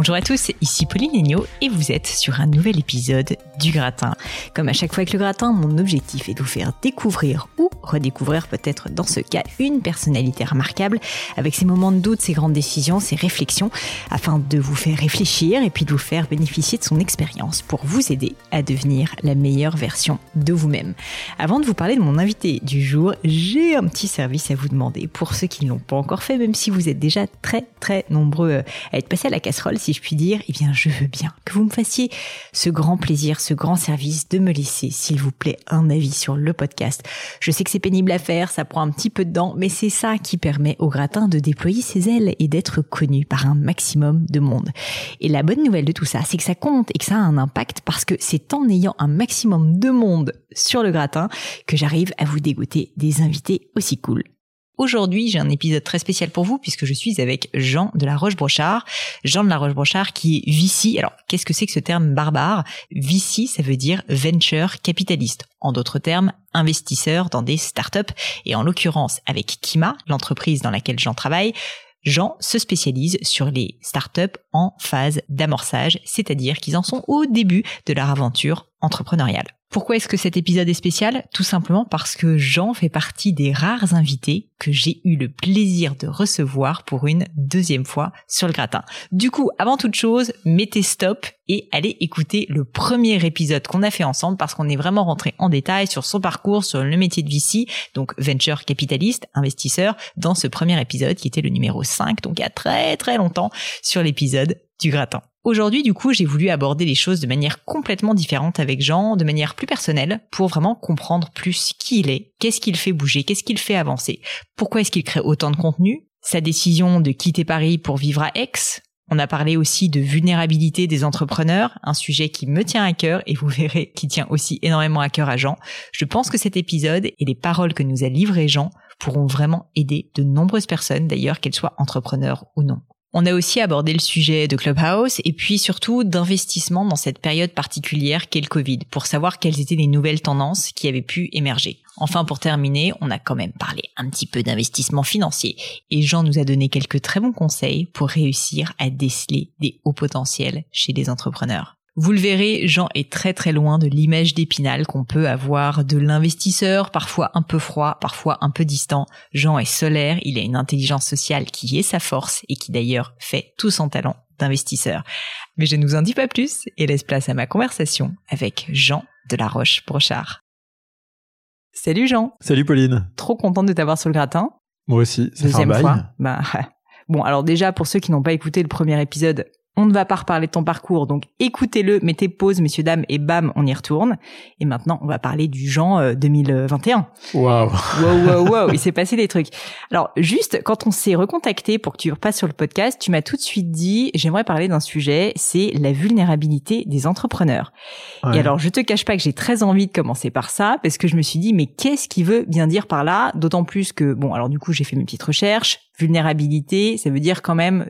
Bonjour à tous, ici Pauline Agneau et vous êtes sur un nouvel épisode du Gratin. Comme à chaque fois avec le Gratin, mon objectif est de vous faire découvrir ou redécouvrir peut-être dans ce cas une personnalité remarquable avec ses moments de doute, ses grandes décisions, ses réflexions afin de vous faire réfléchir et puis de vous faire bénéficier de son expérience pour vous aider à devenir la meilleure version de vous-même. Avant de vous parler de mon invité du jour, j'ai un petit service à vous demander pour ceux qui ne l'ont pas encore fait, même si vous êtes déjà très très nombreux à être passés à la casserole je puis dire, eh bien, je veux bien que vous me fassiez ce grand plaisir, ce grand service de me laisser, s'il vous plaît, un avis sur le podcast. Je sais que c'est pénible à faire, ça prend un petit peu de temps, mais c'est ça qui permet au gratin de déployer ses ailes et d'être connu par un maximum de monde. Et la bonne nouvelle de tout ça, c'est que ça compte et que ça a un impact parce que c'est en ayant un maximum de monde sur le gratin que j'arrive à vous dégoûter des invités aussi cool. Aujourd'hui, j'ai un épisode très spécial pour vous puisque je suis avec Jean de la Roche-Brochard. Jean de la Roche-Brochard qui est VC. Alors, qu'est-ce que c'est que ce terme barbare? VC, ça veut dire venture capitaliste. En d'autres termes, investisseur dans des startups. Et en l'occurrence, avec Kima, l'entreprise dans laquelle Jean travaille, Jean se spécialise sur les startups en phase d'amorçage, c'est-à-dire qu'ils en sont au début de leur aventure entrepreneuriale. Pourquoi est-ce que cet épisode est spécial? Tout simplement parce que Jean fait partie des rares invités que j'ai eu le plaisir de recevoir pour une deuxième fois sur le gratin. Du coup, avant toute chose, mettez stop et allez écouter le premier épisode qu'on a fait ensemble parce qu'on est vraiment rentré en détail sur son parcours, sur le métier de VC, donc venture capitaliste, investisseur, dans ce premier épisode qui était le numéro 5, donc il y a très très longtemps, sur l'épisode du gratin. Aujourd'hui, du coup, j'ai voulu aborder les choses de manière complètement différente avec Jean, de manière plus personnelle, pour vraiment comprendre plus qui il est, qu'est-ce qu'il fait bouger, qu'est-ce qu'il fait avancer, pourquoi est-ce qu'il crée autant de contenu, sa décision de quitter Paris pour vivre à Aix. On a parlé aussi de vulnérabilité des entrepreneurs, un sujet qui me tient à cœur et vous verrez qui tient aussi énormément à cœur à Jean. Je pense que cet épisode et les paroles que nous a livrées Jean pourront vraiment aider de nombreuses personnes, d'ailleurs qu'elles soient entrepreneurs ou non. On a aussi abordé le sujet de Clubhouse et puis surtout d'investissement dans cette période particulière qu'est le Covid pour savoir quelles étaient les nouvelles tendances qui avaient pu émerger. Enfin, pour terminer, on a quand même parlé un petit peu d'investissement financier et Jean nous a donné quelques très bons conseils pour réussir à déceler des hauts potentiels chez les entrepreneurs. Vous le verrez, Jean est très très loin de l'image d'épinal qu'on peut avoir de l'investisseur, parfois un peu froid, parfois un peu distant. Jean est solaire, il a une intelligence sociale qui est sa force et qui d'ailleurs fait tout son talent d'investisseur. Mais je ne vous en dis pas plus et laisse place à ma conversation avec Jean de la Roche-Brochard. Salut Jean. Salut Pauline. Trop contente de t'avoir sur le gratin. Moi aussi, ça Deuxième fois. Bah, bon, alors déjà pour ceux qui n'ont pas écouté le premier épisode, on ne va pas reparler de ton parcours, donc écoutez-le, mettez pause, messieurs, dames, et bam, on y retourne. Et maintenant, on va parler du Jean 2021. Waouh Waouh, waouh, waouh, il s'est passé des trucs. Alors, juste, quand on s'est recontacté pour que tu repasses sur le podcast, tu m'as tout de suite dit, j'aimerais parler d'un sujet, c'est la vulnérabilité des entrepreneurs. Et alors, je te cache pas que j'ai très envie de commencer par ça, parce que je me suis dit, mais qu'est-ce qui veut bien dire par là? D'autant plus que, bon, alors du coup, j'ai fait mes petites recherches, vulnérabilité, ça veut dire quand même,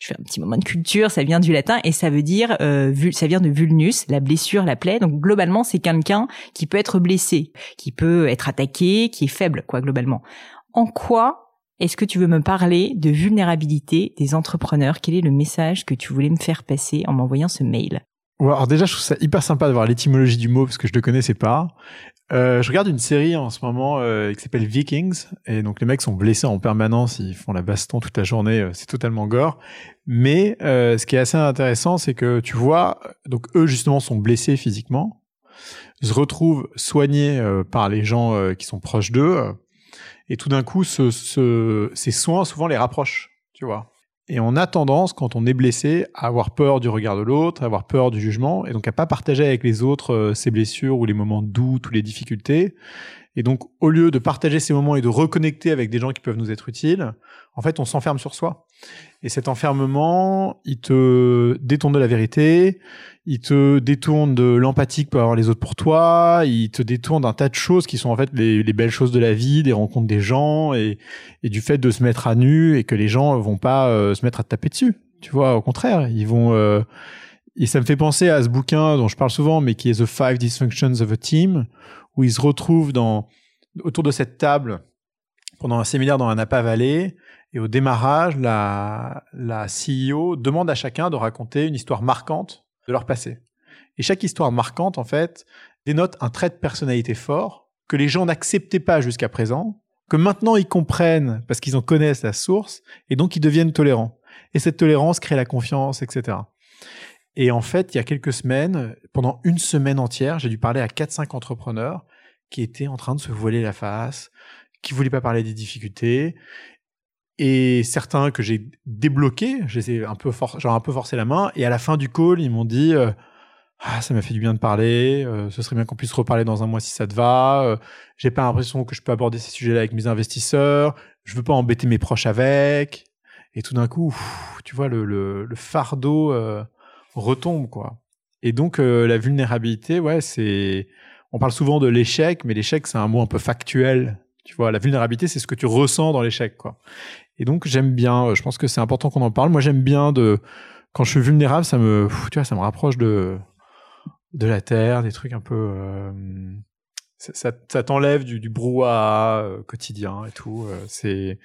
je fais un petit moment de culture, ça vient du latin et ça veut dire, euh, ça vient de vulnus, la blessure, la plaie. Donc globalement, c'est quelqu'un qui peut être blessé, qui peut être attaqué, qui est faible, quoi, globalement. En quoi est-ce que tu veux me parler de vulnérabilité des entrepreneurs? Quel est le message que tu voulais me faire passer en m'envoyant ce mail? Alors déjà, je trouve ça hyper sympa de voir l'étymologie du mot parce que je ne le connaissais pas. Euh, je regarde une série en ce moment euh, qui s'appelle Vikings et donc les mecs sont blessés en permanence, ils font la baston toute la journée, euh, c'est totalement gore. Mais euh, ce qui est assez intéressant, c'est que tu vois, donc eux justement sont blessés physiquement, se retrouvent soignés euh, par les gens qui sont proches d'eux et tout d'un coup, ce, ce, ces soins souvent les rapprochent, tu vois. Et on a tendance, quand on est blessé, à avoir peur du regard de l'autre, à avoir peur du jugement, et donc à pas partager avec les autres euh, ces blessures ou les moments de doute ou les difficultés. Et donc, au lieu de partager ces moments et de reconnecter avec des gens qui peuvent nous être utiles, en fait, on s'enferme sur soi. Et cet enfermement, il te détourne de la vérité, il te détourne de l'empathie que peuvent avoir les autres pour toi, il te détourne d'un tas de choses qui sont en fait les, les, belles choses de la vie, des rencontres des gens et, et, du fait de se mettre à nu et que les gens vont pas euh, se mettre à te taper dessus. Tu vois, au contraire, ils vont. Euh, et ça me fait penser à ce bouquin dont je parle souvent, mais qui est The Five Dysfunctions of a Team, où ils se retrouvent dans autour de cette table pendant un séminaire dans un Napa Valley et au démarrage, la, la CEO demande à chacun de raconter une histoire marquante de leur passé. Et chaque histoire marquante, en fait, dénote un trait de personnalité fort que les gens n'acceptaient pas jusqu'à présent, que maintenant ils comprennent parce qu'ils en connaissent la source, et donc ils deviennent tolérants. Et cette tolérance crée la confiance, etc. Et en fait, il y a quelques semaines, pendant une semaine entière, j'ai dû parler à 4-5 entrepreneurs qui étaient en train de se voiler la face, qui voulaient pas parler des difficultés, et certains que j'ai débloqués, j'ai un peu genre un peu forcé la main et à la fin du call, ils m'ont dit euh, ah ça m'a fait du bien de parler, euh, ce serait bien qu'on puisse reparler dans un mois si ça te va. Euh, j'ai pas l'impression que je peux aborder ces sujets-là avec mes investisseurs, je veux pas embêter mes proches avec. Et tout d'un coup, tu vois le, le, fardeau retombe quoi. Et donc la vulnérabilité, ouais, c'est on parle souvent de l'échec, mais l'échec c'est un mot un peu factuel. Tu vois, la vulnérabilité, c'est ce que tu ressens dans l'échec, quoi. Et donc j'aime bien. euh, Je pense que c'est important qu'on en parle. Moi, j'aime bien de quand je suis vulnérable, ça me, tu vois, ça me rapproche de de la terre, des trucs un peu. Euh, ça, t'enlève du, du brouhaha euh, quotidien et tout. C'est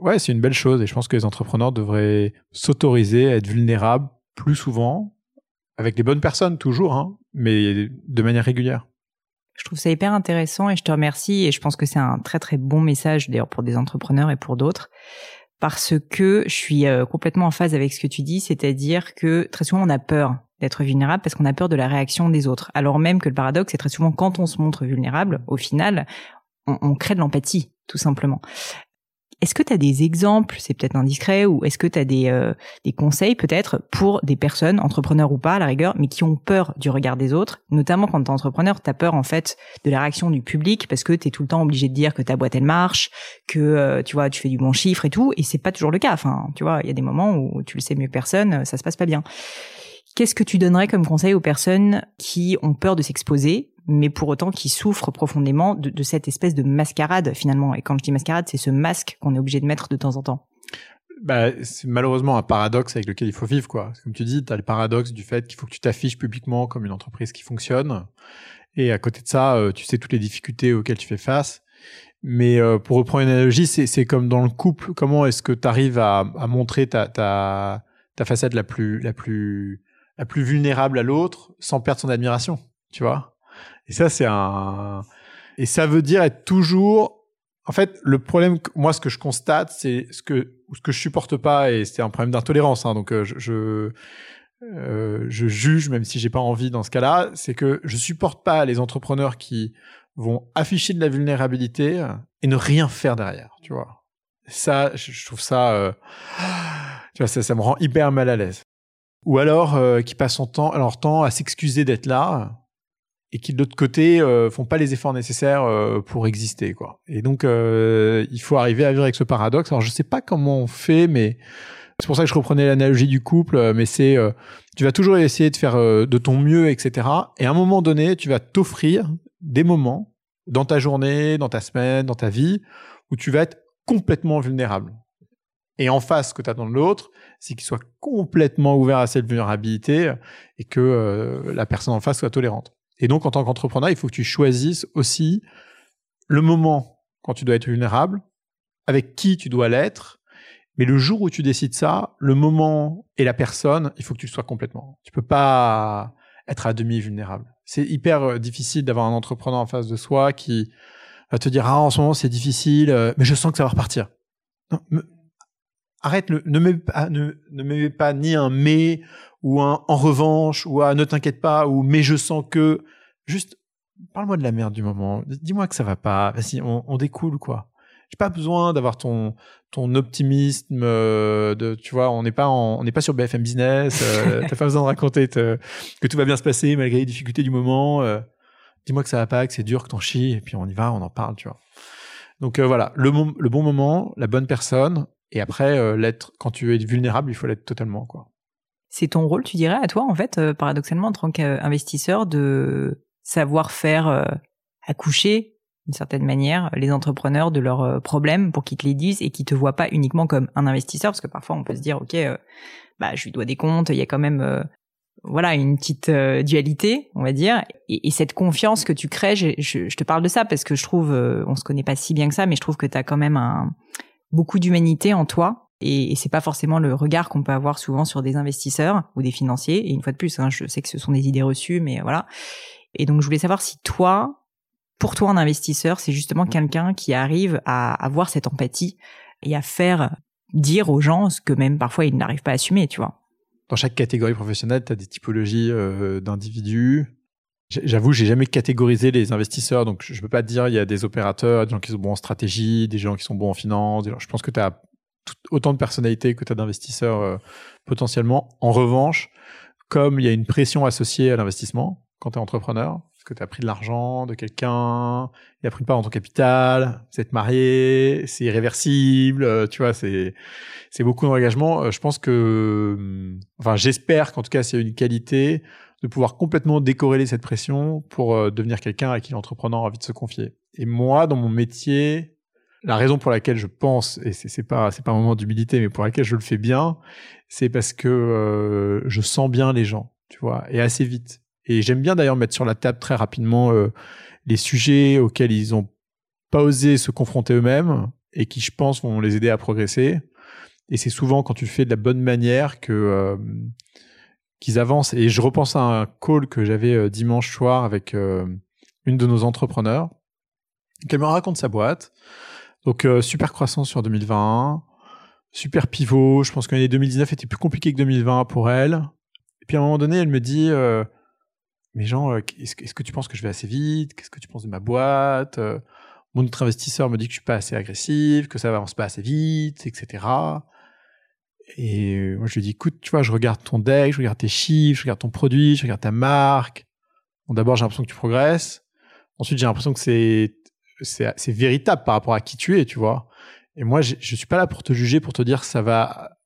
ouais, c'est une belle chose. Et je pense que les entrepreneurs devraient s'autoriser à être vulnérables plus souvent avec les bonnes personnes toujours, hein, mais de manière régulière. Je trouve ça hyper intéressant et je te remercie et je pense que c'est un très très bon message d'ailleurs pour des entrepreneurs et pour d'autres parce que je suis euh, complètement en phase avec ce que tu dis, c'est-à-dire que très souvent on a peur d'être vulnérable parce qu'on a peur de la réaction des autres. Alors même que le paradoxe, c'est très souvent quand on se montre vulnérable, au final, on, on crée de l'empathie, tout simplement. Est-ce que tu as des exemples, c'est peut-être indiscret, ou est-ce que tu as des, euh, des conseils peut-être pour des personnes, entrepreneurs ou pas à la rigueur, mais qui ont peur du regard des autres, notamment quand tu es entrepreneur, tu as peur en fait de la réaction du public parce que tu es tout le temps obligé de dire que ta boîte elle marche, que euh, tu vois, tu fais du bon chiffre et tout, et c'est pas toujours le cas. Enfin, tu vois, il y a des moments où tu le sais mieux que personne, ça se passe pas bien. Qu'est-ce que tu donnerais comme conseil aux personnes qui ont peur de s'exposer, mais pour autant qui souffrent profondément de, cette espèce de mascarade finalement Et quand je dis mascarade, c'est ce masque qu'on est obligé de mettre de temps en temps. Bah, c'est malheureusement un paradoxe avec lequel il faut vivre, quoi. Comme tu dis, tu as le paradoxe du fait qu'il faut que tu t'affiches publiquement comme une entreprise qui fonctionne. Et à côté de ça, euh, tu sais toutes les difficultés auxquelles tu fais face. Mais euh, pour reprendre une analogie, c'est comme dans le couple. Comment est-ce que tu arrives à, montrer ta, ta, facette la plus, la plus, la plus vulnérable à l'autre sans perdre son admiration, tu vois? Et ça, c'est un. Et ça veut dire être toujours. En fait, le problème, moi, ce que je constate, c'est ce que ce que je supporte pas, et c'est un problème d'intolérance. Hein, donc, euh, je, je, euh, je juge, même si j'ai pas envie dans ce cas-là, c'est que je supporte pas les entrepreneurs qui vont afficher de la vulnérabilité et ne rien faire derrière, tu vois. Ça, je trouve ça, euh, tu vois, ça, ça me rend hyper mal à l'aise ou alors euh, qui passent son temps, leur temps à s'excuser d'être là et qui de l'autre côté euh, font pas les efforts nécessaires euh, pour exister quoi. Et donc euh, il faut arriver à vivre avec ce paradoxe. Alors je sais pas comment on fait, mais c'est pour ça que je reprenais l'analogie du couple. Mais c'est tu vas toujours essayer de faire de ton mieux, etc. Et à un moment donné, tu vas t'offrir des moments dans ta journée, dans ta semaine, dans ta vie où tu vas être complètement vulnérable. Et en face, ce que tu attends de l'autre, c'est qu'il soit complètement ouvert à cette vulnérabilité et que euh, la personne en face soit tolérante. Et donc, en tant qu'entrepreneur, il faut que tu choisisses aussi le moment quand tu dois être vulnérable, avec qui tu dois l'être. Mais le jour où tu décides ça, le moment et la personne, il faut que tu sois complètement. Tu peux pas, être à demi vulnérable. C'est hyper euh, difficile d'avoir un entrepreneur en face de soi qui va te dire ah en ce moment c'est difficile, euh, mais je sens que ça va repartir. Arrête, le, ne, mets pas, ne, ne mets pas ni un mais ou un en revanche ou un ne t'inquiète pas ou mais je sens que juste parle-moi de la merde du moment. Dis-moi que ça va pas. Vas-y, on, on découle quoi. J'ai pas besoin d'avoir ton ton optimisme. Euh, de, tu vois, on n'est pas on n'est pas sur BFM Business. Euh, T'as pas besoin de raconter que tout va bien se passer malgré les difficultés du moment. Euh. Dis-moi que ça va pas, que c'est dur, que t'en chies, et puis on y va, on en parle, tu vois. Donc euh, voilà, le, le bon moment, la bonne personne, et après l'être. Quand tu es vulnérable, il faut l'être totalement, quoi. C'est ton rôle, tu dirais, à toi, en fait, paradoxalement, en tant qu'investisseur, de savoir faire accoucher d'une certaine manière les entrepreneurs de leurs euh, problèmes pour qu'ils te les disent et qu'ils te voient pas uniquement comme un investisseur parce que parfois on peut se dire ok euh, bah je lui dois des comptes il y a quand même euh, voilà une petite dualité on va dire et, cette confiance que tu crées je, je, te parle de ça parce que je trouve on se connaît pas si bien que ça mais je trouve que tu as quand même un beaucoup d'humanité en toi et, c'est pas forcément le regard qu'on peut avoir souvent sur des investisseurs ou des financiers et une fois de plus hein, je sais que ce sont des idées reçues mais voilà et donc je voulais savoir si toi pour toi, un investisseur, c'est justement quelqu'un qui arrive à avoir cette empathie et à faire dire aux gens ce que même parfois ils n'arrivent pas à assumer, tu vois. Dans chaque catégorie professionnelle, tu as des typologies euh, d'individus. J'avoue, j'ai jamais catégorisé les investisseurs, donc je peux pas te dire il y a des opérateurs, des gens qui sont bons en stratégie, des gens qui sont bons en finance. Je pense que tu as autant de personnalités que tu as d'investisseurs euh, potentiellement. En revanche, comme il y a une pression associée à l'investissement quand tu es entrepreneur, que tu as pris de l'argent de quelqu'un, il a pris une part dans ton capital, vous êtes marié, c'est irréversible, euh, tu vois, c'est c'est beaucoup d'engagement. Euh, je pense que, hum, enfin, j'espère qu'en tout cas, c'est une qualité de pouvoir complètement décorréler cette pression pour euh, devenir quelqu'un à qui l'entrepreneur a envie de se confier. Et moi, dans mon métier, la raison pour laquelle je pense, et c'est pas c'est pas un moment d'humilité, mais pour laquelle je le fais bien, c'est parce que je sens bien les gens, tu vois, et assez vite. Et j'aime bien d'ailleurs mettre sur la table très rapidement euh, les sujets auxquels ils ont pas osé se confronter eux-mêmes et qui, je pense, vont les aider à progresser. Et c'est souvent quand tu le fais de la bonne manière que euh, qu'ils avancent. Et je repense à un call que j'avais euh, dimanche soir avec une de nos entrepreneurs, qu'elle me raconte sa boîte. Donc super croissance sur 2021, super pivot. Je pense que l'année 2019 était plus compliquée que 2020 pour elle. Et puis à un moment donné, elle me dit mais genre, euh, est-ce que, tu penses que je vais assez vite? Qu'est-ce que tu penses de ma boîte? Euh, Mon autre investisseur me dit que je suis pas assez agressif, que ça avance pas assez vite, etc. Et moi, je lui dis, écoute, tu vois, je regarde ton deck, je regarde tes chiffres, je regarde ton produit, je regarde ta marque. Bon, d'abord, j'ai l'impression que tu progresses. Ensuite, j'ai l'impression que c'est, c'est, véritable par rapport à qui tu es, tu vois. Et moi, je, suis pas là pour te juger, pour te dire ça va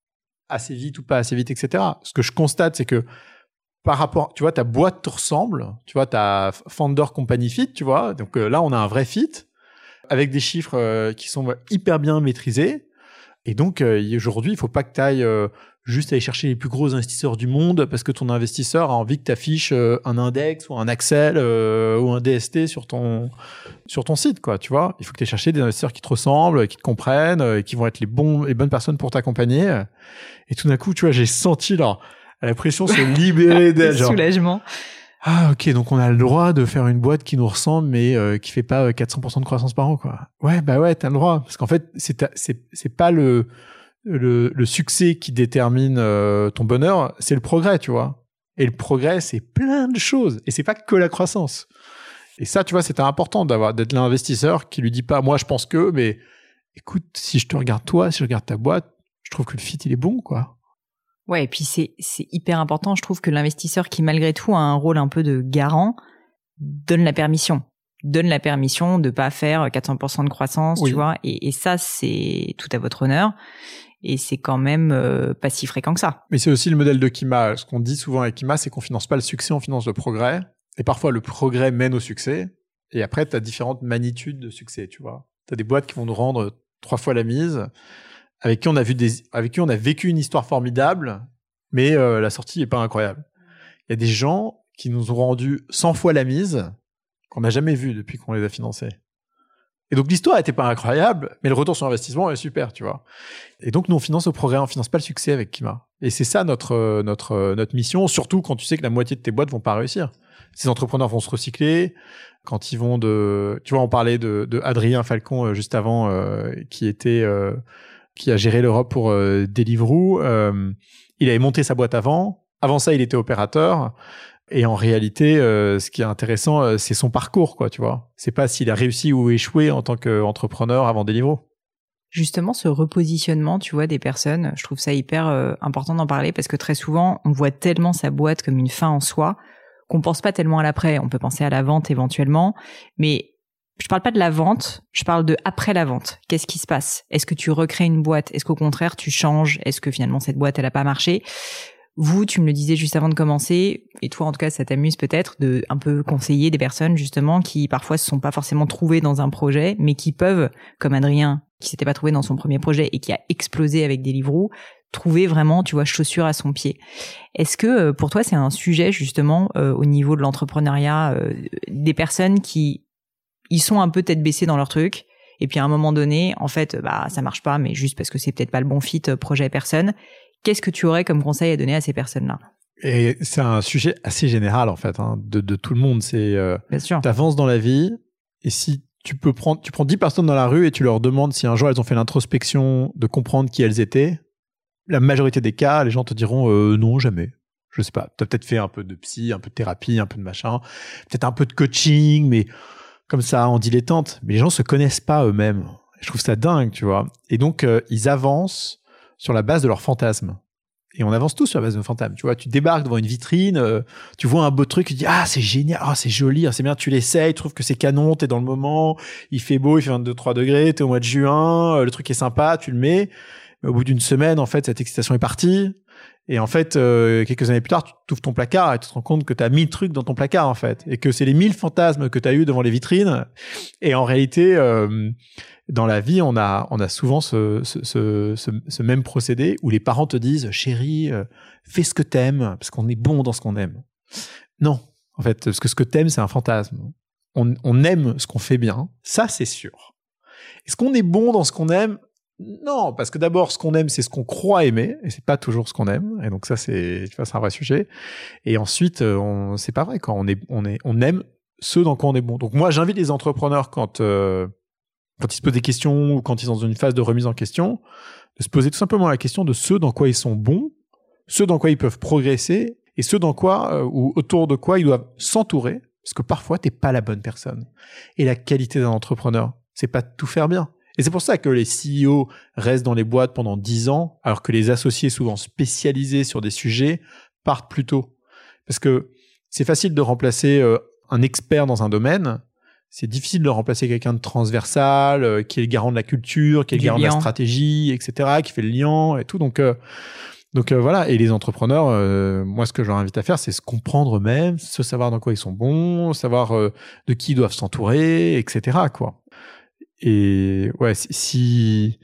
assez vite ou pas assez vite, etc. Ce que je constate, c'est que par rapport, tu vois, ta boîte te ressemble, tu vois, ta Founder Company Fit, tu vois. Donc euh, là, on a un vrai fit avec des chiffres euh, qui sont hyper bien maîtrisés. Et donc euh, aujourd'hui, il faut pas que tu ailles juste aller chercher les plus gros investisseurs du monde parce que ton investisseur a envie que tu affiches un index ou un Excel ou un DST sur ton sur ton site quoi, tu vois. Il faut que tu chercher des investisseurs qui te ressemblent, qui te comprennent et qui vont être les bons les bonnes personnes pour t'accompagner. Et tout d'un coup, tu vois, j'ai senti là la pression se libérer d'elle. Soulagement. Ah ok, donc on a le droit de faire une boîte qui nous ressemble mais euh, qui fait pas 400% euh, de croissance par an quoi. Ouais bah ouais t'as le droit parce qu'en fait c'est c'est c'est pas le, le le succès qui détermine euh, ton bonheur, c'est le progrès tu vois. Et le progrès c'est plein de choses et c'est pas que la croissance. Et ça tu vois c'était important d'avoir d'être l'investisseur qui lui dit pas moi je pense que mais écoute si je te regarde toi si je regarde ta boîte je trouve que le fit il est bon quoi. Ouais, et puis c'est c'est hyper important, je trouve que l'investisseur qui malgré tout a un rôle un peu de garant donne la permission, donne la permission de pas faire 400% de croissance, tu vois, et, et ça c'est tout à votre honneur. Et c'est quand même euh, pas si fréquent que ça. Mais c'est aussi le modèle de Kima. Ce qu'on dit souvent avec Kima, c'est qu'on finance pas le succès, on finance le progrès. Et parfois, le progrès mène au succès. Et après, tu as différentes magnitudes de succès, tu vois. Tu as des boîtes qui vont nous rendre trois fois la mise avec qui on a vu des, avec qui on a vécu une histoire formidable, mais euh, la sortie est pas incroyable. Il y a des gens qui nous ont rendu 100 fois la mise qu'on n'a jamais vu depuis qu'on les a financés. Et donc l'histoire n'était pas incroyable, mais le retour sur investissement est super, tu vois. Et donc nous on finance le progrès, on finance pas le succès avec Kima. Et c'est ça notre notre notre mission, surtout quand tu sais que la moitié de tes boîtes vont pas réussir. Ces entrepreneurs vont se recycler quand ils vont de, tu vois, on parlait de, de Adrien Falcon euh, juste avant, euh, qui était euh, qui a géré l'Europe pour Deliveroo. il avait monté sa boîte avant. Avant ça, il était opérateur. Et en réalité, euh, ce qui est intéressant, euh, c'est son parcours, quoi, tu vois. C'est pas s'il a réussi ou échoué en tant qu'entrepreneur avant Deliveroo. Justement, ce repositionnement, tu vois, des personnes, je trouve ça hyper euh, important d'en parler parce que très souvent, on voit tellement sa boîte comme une fin en soi qu'on pense pas tellement à l'après. On peut penser à la vente éventuellement, mais je parle pas de la vente, je parle de après la vente. Qu'est-ce qui se passe? Est-ce que tu recrées une boîte? Est-ce qu'au contraire tu changes? Est-ce que finalement cette boîte elle a pas marché? Vous, tu me le disais juste avant de commencer, et toi en tout cas ça t'amuse peut-être de un peu conseiller des personnes justement qui parfois se sont pas forcément trouvées dans un projet, mais qui peuvent, comme Adrien, qui s'était pas trouvé dans son premier projet et qui a explosé avec Deliveroo, trouver vraiment, tu vois, chaussure à son pied. Est-ce que euh, pour toi c'est un sujet justement euh, au niveau de l'entrepreneuriat euh, des personnes qui ils sont un peu tête baissée dans leur truc et puis à un moment donné, en fait, bah ça marche pas, mais juste parce que c'est peut-être pas le bon fit projet personne Qu'est-ce que tu aurais comme conseil à donner à ces personnes-là? Et c'est un sujet assez général en fait, hein, de, de, tout le monde. C'est euh, avances dans la vie et si tu peux prendre, tu prends 10 personnes dans la rue et tu leur demandes si un jour elles ont fait l'introspection de comprendre qui elles étaient. La majorité des cas, les gens te diront euh, non, jamais. Je sais pas. Tu as peut-être fait un peu de psy, un peu de thérapie, un peu de machin, peut-être un peu de coaching, mais comme ça en dilettante. Mais les gens se connaissent pas eux-mêmes. Je trouve ça dingue, tu vois. Et donc euh, ils avancent sur la base de leurs fantasmes. Et on avance tous sur la base de nos fantasmes. Tu vois, tu débarques devant une vitrine, euh, tu vois un beau truc, tu dis ah c'est génial, ah c'est joli, ah, c'est bien, tu l'essayes, tu trouves que c'est canon, t'es dans le moment, il fait beau, il fait 22-3 degrés, t'es au mois de juin, euh, le truc est sympa, tu le mets. Mais au bout d'une semaine, en fait, cette excitation est partie. Et en fait, euh, quelques années plus tard, tu ouvres ton placard et tu te rends compte que tu as mille trucs dans ton placard, en fait. Et que c'est les mille fantasmes que tu as eu devant les vitrines. Et en réalité, dans la vie, on a, on a souvent ce, ce, ce, ce, même procédé où les parents te disent, chérie, euh, fais ce que t'aimes, parce qu'on est bon dans ce qu'on aime. Non, en fait, parce que ce que t'aimes, c'est un fantasme. On, on aime ce qu'on fait bien, ça c'est sûr. Est-ce qu'on est bon dans ce qu'on aime? Non, parce que d'abord, ce qu'on aime, c'est ce qu'on croit aimer, et c'est pas toujours ce qu'on aime. Et donc ça, c'est, un vrai sujet. Et ensuite, euh, on, c'est pas vrai quand on est, on est, on aime ce dans quoi on est bon. Donc moi, j'invite les entrepreneurs quand euh, quand ils se posent des questions ou quand ils sont dans une phase de remise en question, de se poser tout simplement la question de ce dans quoi ils sont bons, ce dans quoi ils peuvent progresser et ce dans quoi euh, ou autour de quoi ils doivent s'entourer parce que parfois t'es pas la bonne personne. Et la qualité d'un entrepreneur, c'est pas de tout faire bien. Et c'est pour ça que les CEO restent dans les boîtes pendant 10 ans, alors que les associés souvent spécialisés sur des sujets partent plus tôt. Parce que c'est facile de remplacer euh, un expert dans un domaine, c'est difficile de remplacer quelqu'un de transversal, euh, qui est le garant de la culture, qui est le garant de la stratégie, etc., qui fait le lien et tout. Donc, euh, donc euh, voilà. Et les entrepreneurs, moi, ce que je leur invite à faire, c'est se comprendre eux-mêmes, se savoir dans quoi ils sont bons, savoir de qui ils doivent s'entourer, etc., quoi. Et ouais, si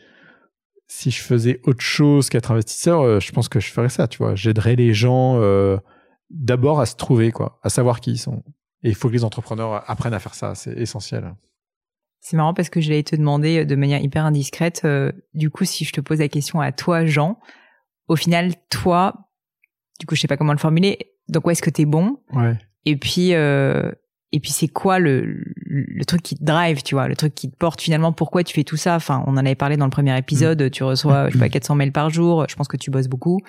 si je faisais autre chose qu'être investisseur, je pense que je ferais ça, tu vois. J'aiderais les gens d'abord à se trouver, quoi, à savoir qui ils sont. Et il faut que les entrepreneurs apprennent à faire ça, c'est essentiel. C'est marrant parce que j'allais te demander euh, de manière hyper indiscrète, euh, du coup, si je te pose la question à toi, Jean, au final, toi, du coup, je sais pas comment le formuler, donc où est-ce que tu es bon? Ouais. Et puis, euh, et puis c'est quoi le, le truc qui te drive, tu vois, le truc qui te porte finalement, pourquoi tu fais tout ça? Enfin, on en avait parlé dans le premier épisode, mm. tu reçois, je sais pas, 400 mails par jour, je pense que tu bosses beaucoup.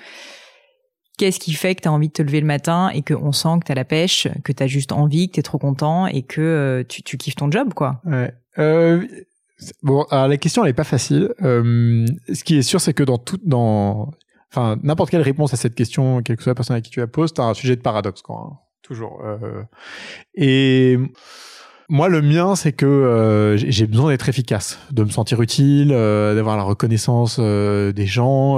Qu'est-ce qui fait que tu as envie de te lever le matin et qu'on sent que tu as la pêche, que tu as juste envie, que tu es trop content et que euh, tu, tu kiffes ton job, quoi? Ouais. Euh, bon, alors la question, elle est pas facile. Euh, ce qui est sûr, c'est que dans tout, dans, enfin, n'importe quelle réponse à cette question, quelle que soit la personne à qui tu la poses, tu as un sujet de paradoxe, quoi. Toujours. Euh, et moi, le mien, c'est que euh, j'ai besoin d'être efficace, de me sentir utile, euh, d'avoir la reconnaissance des gens.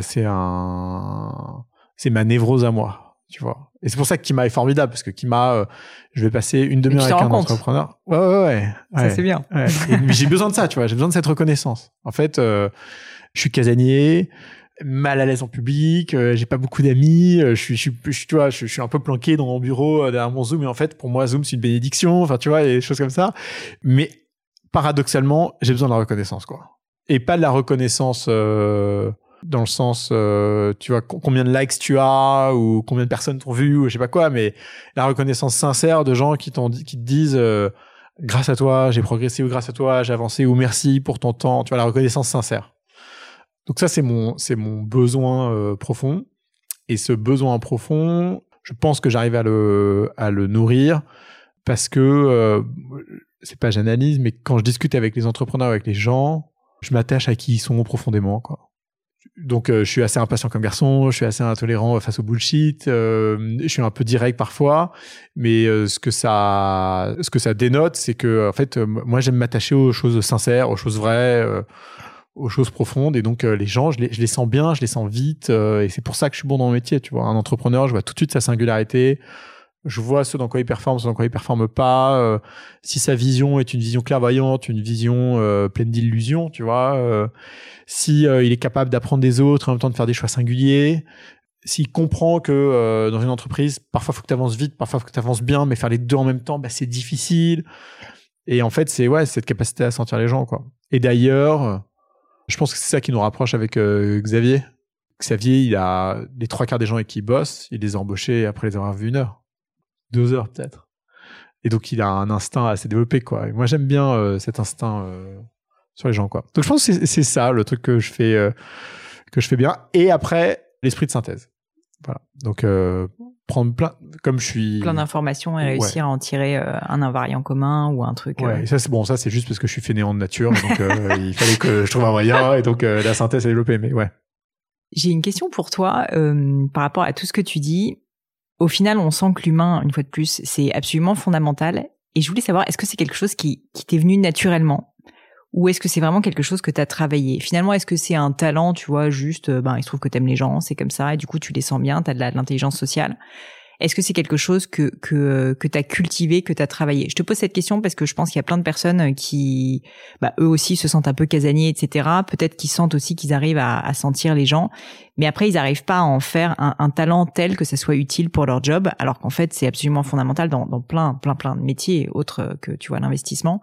c'est un c'est ma névrose à moi, tu vois. Et c'est pour ça que Kima est formidable, parce que Kima, je vais passer une demi-heure avec un entrepreneur. Ouais, ouais, ouais. Ça, c'est bien. Ouais. j'ai besoin de ça, tu vois. J'ai besoin de cette reconnaissance. En fait, je suis casanier, mal à l'aise en public, euh, j'ai pas beaucoup d'amis, je suis, je, suis, tu vois, je, suis un peu planqué dans mon bureau derrière mon Zoom, et en fait, pour moi, Zoom, c'est une bénédiction, enfin, tu vois, des choses comme ça. Mais paradoxalement, j'ai besoin de la reconnaissance, quoi. Et pas de la reconnaissance euh, dans le sens, euh, tu vois, combien de likes tu as ou combien de personnes t'ont vu ou je sais pas quoi, mais la reconnaissance sincère de gens qui, t'ont, qui te disent euh, grâce à toi, j'ai progressé ou grâce à toi, j'ai avancé ou merci pour ton temps. Tu vois, la reconnaissance sincère. Donc ça, c'est mon, c'est mon besoin euh, profond. Et ce besoin profond, je pense que j'arrive à le, à le nourrir parce que euh, c'est pas j'analyse, mais quand je discute avec les entrepreneurs, avec les gens, je m'attache à qui ils sont profondément, quoi. Donc euh, je suis assez impatient comme garçon, je suis assez intolérant face au bullshit, euh, je suis un peu direct parfois, mais euh, ce que ça ce que ça dénote, c'est que en fait moi j'aime m'attacher aux choses sincères, aux choses vraies, aux choses profondes et donc les gens je les, sens bien, je les sens vite et c'est pour ça que je suis bon dans mon métier, tu vois. Un entrepreneur, je vois tout de suite sa singularité, je vois ce dans quoi il performe, ce dans quoi il performe pas. Euh, si sa vision est une vision clairvoyante, une vision euh, pleine d'illusions, tu vois. Euh, si il est capable d'apprendre des autres en même temps de faire des choix singuliers. S'il comprend que dans une entreprise, parfois faut que tu avances vite, parfois faut que tu avances bien, mais faire les deux en même temps, bah, c'est difficile. Et en fait, c'est ouais, cette capacité à sentir les gens, quoi. Et d'ailleurs, je pense que c'est ça qui nous rapproche avec Xavier. Xavier, il a les trois quarts des gens avec qui il bosse, il les a embauchés après les avoir vus une heure deux heures peut-être. Et donc il a un instinct assez développé quoi. Et moi j'aime bien euh, cet instinct euh, sur les gens quoi. Donc je pense que c'est ça le truc que je fais euh, que je fais bien. Et après l'esprit de synthèse. Voilà. Donc prendre plein comme je suis plein d'informations et réussir à en tirer un invariant commun ou un truc. Ouais. Et ça c'est bon ça c'est juste parce que je suis fainéant de nature donc il fallait que je trouve un moyen et donc la synthèse est développée mais ouais. J'ai une question pour toi par rapport à tout ce que tu dis au final, on sent que l'humain, une fois de plus, c'est absolument fondamental. Et je voulais savoir, est-ce que c'est quelque chose qui, qui t'est venu naturellement? Ou est-ce que c'est vraiment quelque chose que tu as travaillé? Finalement, est-ce que c'est un talent, tu vois, juste, euh, ben, il se trouve que t'aimes les gens, c'est comme ça, et du coup, tu les sens bien, tu as de l'intelligence sociale? Est-ce que c'est quelque chose que que que t'as cultivé, que t'as travaillé? Je te pose cette question parce que je pense qu'il y a plein de personnes qui, bah, eux aussi se sentent un peu casaniers, etc. Peut-être qu'ils sentent aussi qu'ils arrivent à, à, sentir les gens, mais après ils n'arrivent pas à en faire un, un, talent tel que ça soit utile pour leur job, alors qu'en fait c'est absolument fondamental dans, dans plein plein plein de métiers autres que tu vois l'investissement.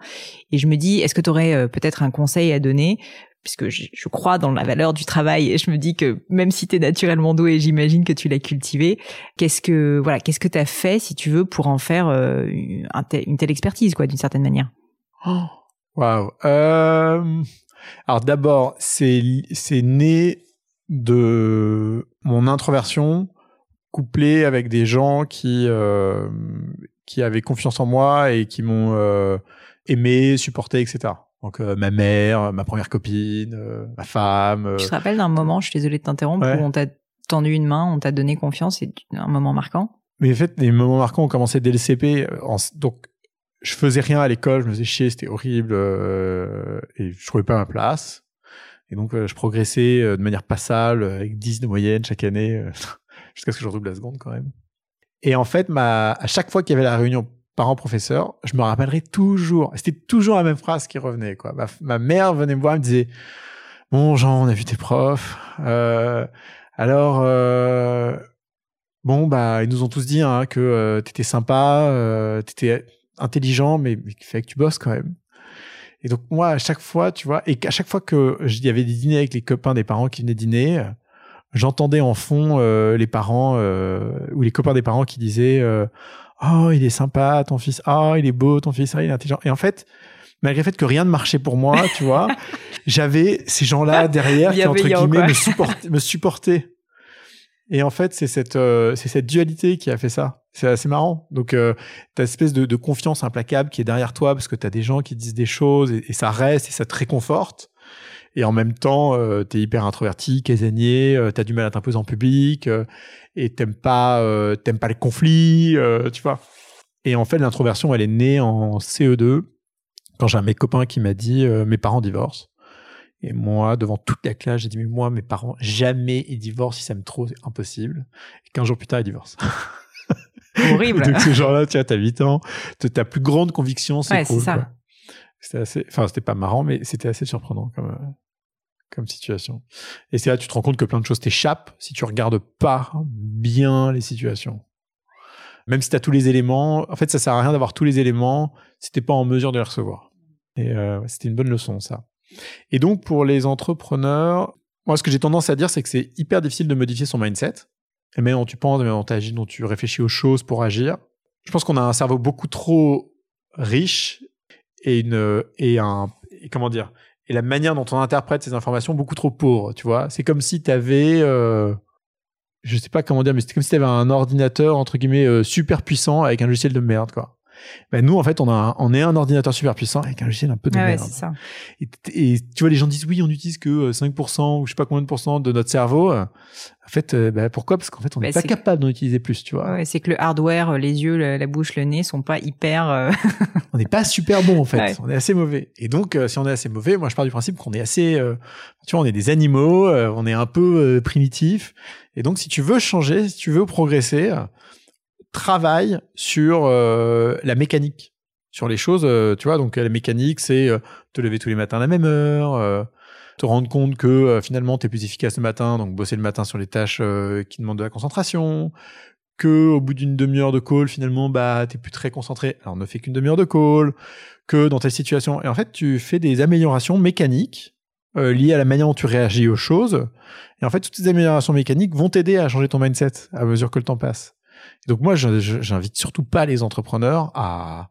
Et je me dis, est-ce que tu aurais euh, peut-être un conseil à donner? Puisque je, crois dans la valeur du travail et je me dis que même si tu es naturellement doué, j'imagine que tu l'as cultivé, qu'est-ce que voilà, qu'est-ce que tu as fait si tu veux pour en faire euh, une telle expertise quoi d'une certaine manière? Oh, Waouh. Euh, alors d'abord, c'est c'est né de mon introversion couplée avec des gens qui euh, qui avaient confiance en moi et qui m'ont aimé, supporté, etc. Donc euh, ma mère, ma première copine, euh, ma femme. Euh... Tu te rappelles d'un moment, je suis désolée de t'interrompre, où on t'a tendu une main, on t'a donné confiance, c'est un moment marquant? Mais en fait, les moments marquants ont commencé dès le CP. Euh, donc je faisais rien à l'école, je me faisais chier, c'était horrible euh, et je trouvais pas ma place. Et donc je progressais de manière passale avec 10 de moyenne chaque année jusqu'à ce que je redouble la seconde quand même. Et en fait, ma, à chaque fois qu'il y avait la réunion parent-professeur, je me rappellerai toujours. C'était toujours la même phrase qui revenait. Quoi. Ma, mère venait me voir et me disait Bon, Jean, on a vu tes profs. Euh, alors, euh, bon, bah, ils nous ont tous dit hein, que euh, tu étais sympa, euh, tu étais intelligent, mais, fallait que tu bosses quand même. Et donc, moi, à chaque fois, tu vois, et à chaque fois que il y avait des dîners avec les copains des parents qui venaient dîner, j'entendais en fond les parents ou les copains des parents qui disaient oh il est sympa ton fils. Oh il est beau ton fils. Oh, il est intelligent. Et en fait malgré le fait que rien ne marchait pour moi tu vois j'avais ces gens là derrière qui entre guillemets me, supportaient, me supportaient. Et en fait c'est cette euh, c'est cette dualité qui a fait ça. C'est assez marrant. Donc euh, t'as espèce de, de, confiance implacable qui est derrière toi parce que t'as des gens qui disent des choses et, et ça reste et ça te réconforte et en même temps euh, t'es hyper introverti casanier euh, t'as du mal à t'imposer en public euh, et t'aimes pas euh, t'aimes pas les conflits euh, tu vois. Et en fait l'introversion elle est née en CE2 quand j'ai un de mes copains qui m'a dit mes parents divorcent et moi devant toute la classe j'ai dit mais moi mes parents jamais ils divorcent ils s'aiment trop c'est impossible et 15 jours plus tard ils divorcent. Horrible. Donc ces gens-là tu vois t'as 8 ans ta plus grande conviction c'est ouais, cool, ça. c'était assez enfin c'était pas marrant mais c'était assez surprenant comme comme situation. Et c'est là tu te rends compte que plein de choses t'échappent si tu regardes pas bien les situations. Même si tu as tous les éléments, en fait, ça sert à rien d'avoir tous les éléments si t'es pas en mesure de les recevoir. Et euh, c'était une bonne leçon, ça. Et donc, pour les entrepreneurs, moi, ce que j'ai tendance à dire, c'est que c'est hyper difficile de modifier son mindset. Et même dont tu penses, mais dont tu agis, dont tu réfléchis aux choses pour agir. Je pense qu'on a un cerveau beaucoup trop riche et une et un comment dire et la manière dont on interprète ces informations beaucoup trop pauvre. Tu vois, c'est comme si tu avais euh, je sais pas comment dire, mais c'est comme si tu avais un ordinateur entre guillemets euh, super puissant avec un logiciel de merde, quoi. Ben nous, en fait, on, a on est un ordinateur super puissant avec un logiciel un peu de Ah merde. ça. Et, et tu vois, les gens disent oui, on n'utilise que euh, 5% ou je sais pas combien de pourcents de notre cerveau. En fait, euh, ben, pourquoi? Parce qu'en fait, on Bah, n'est pas c'est- capable d'en utiliser plus, tu vois. Ouais, c'est que le hardware, euh, les yeux, la, la bouche, le nez sont pas hyper. euh, On n'est pas super bon, en fait. Ouais. On est assez mauvais. Et donc, euh, si on est assez mauvais, moi, je pars du principe qu'on est assez, euh, tu vois, on est des animaux, euh, on est un peu euh, primitif. Et donc, si tu veux changer, si tu veux progresser, euh, travaille sur euh, la mécanique, sur les choses, euh, tu vois. Donc, la mécanique, c'est euh, te lever tous les matins à la même heure, euh, te rendre compte que euh, finalement, tu es plus efficace le matin, donc bosser le matin sur les tâches euh, qui demandent de la concentration, que au bout d'une demi-heure de call, finalement, bah, t'es plus très concentré. Alors, ne fais qu'une demi-heure de call, que dans telle situation. Et en fait, tu fais des améliorations mécaniques euh, liées à la manière dont tu réagis aux choses. Et en fait, toutes ces améliorations mécaniques vont t'aider à changer ton mindset à mesure que le temps passe. Donc, moi, j'invite surtout pas les entrepreneurs à,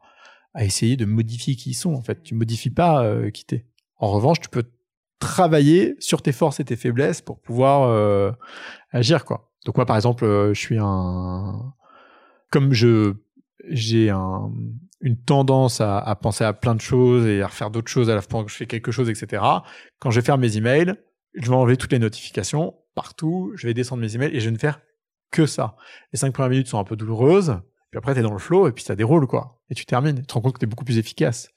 à essayer de modifier qui ils sont. En fait, tu modifies pas euh, qui t'es. En revanche, tu peux travailler sur tes forces et tes faiblesses pour pouvoir euh, agir, quoi. Donc moi, par exemple, euh, je suis un, comme je, j'ai un, une tendance à, à penser à plein de choses et à refaire d'autres choses à la fois que je fais quelque chose, etc. Quand je vais faire mes emails, je vais enlever toutes les notifications partout, je vais descendre mes emails et je vais ne faire que ça. Les cinq premières minutes sont un peu douloureuses, puis après t'es dans le flow et puis ça déroule quoi. Et tu termines, tu te rends compte que t'es beaucoup plus efficace.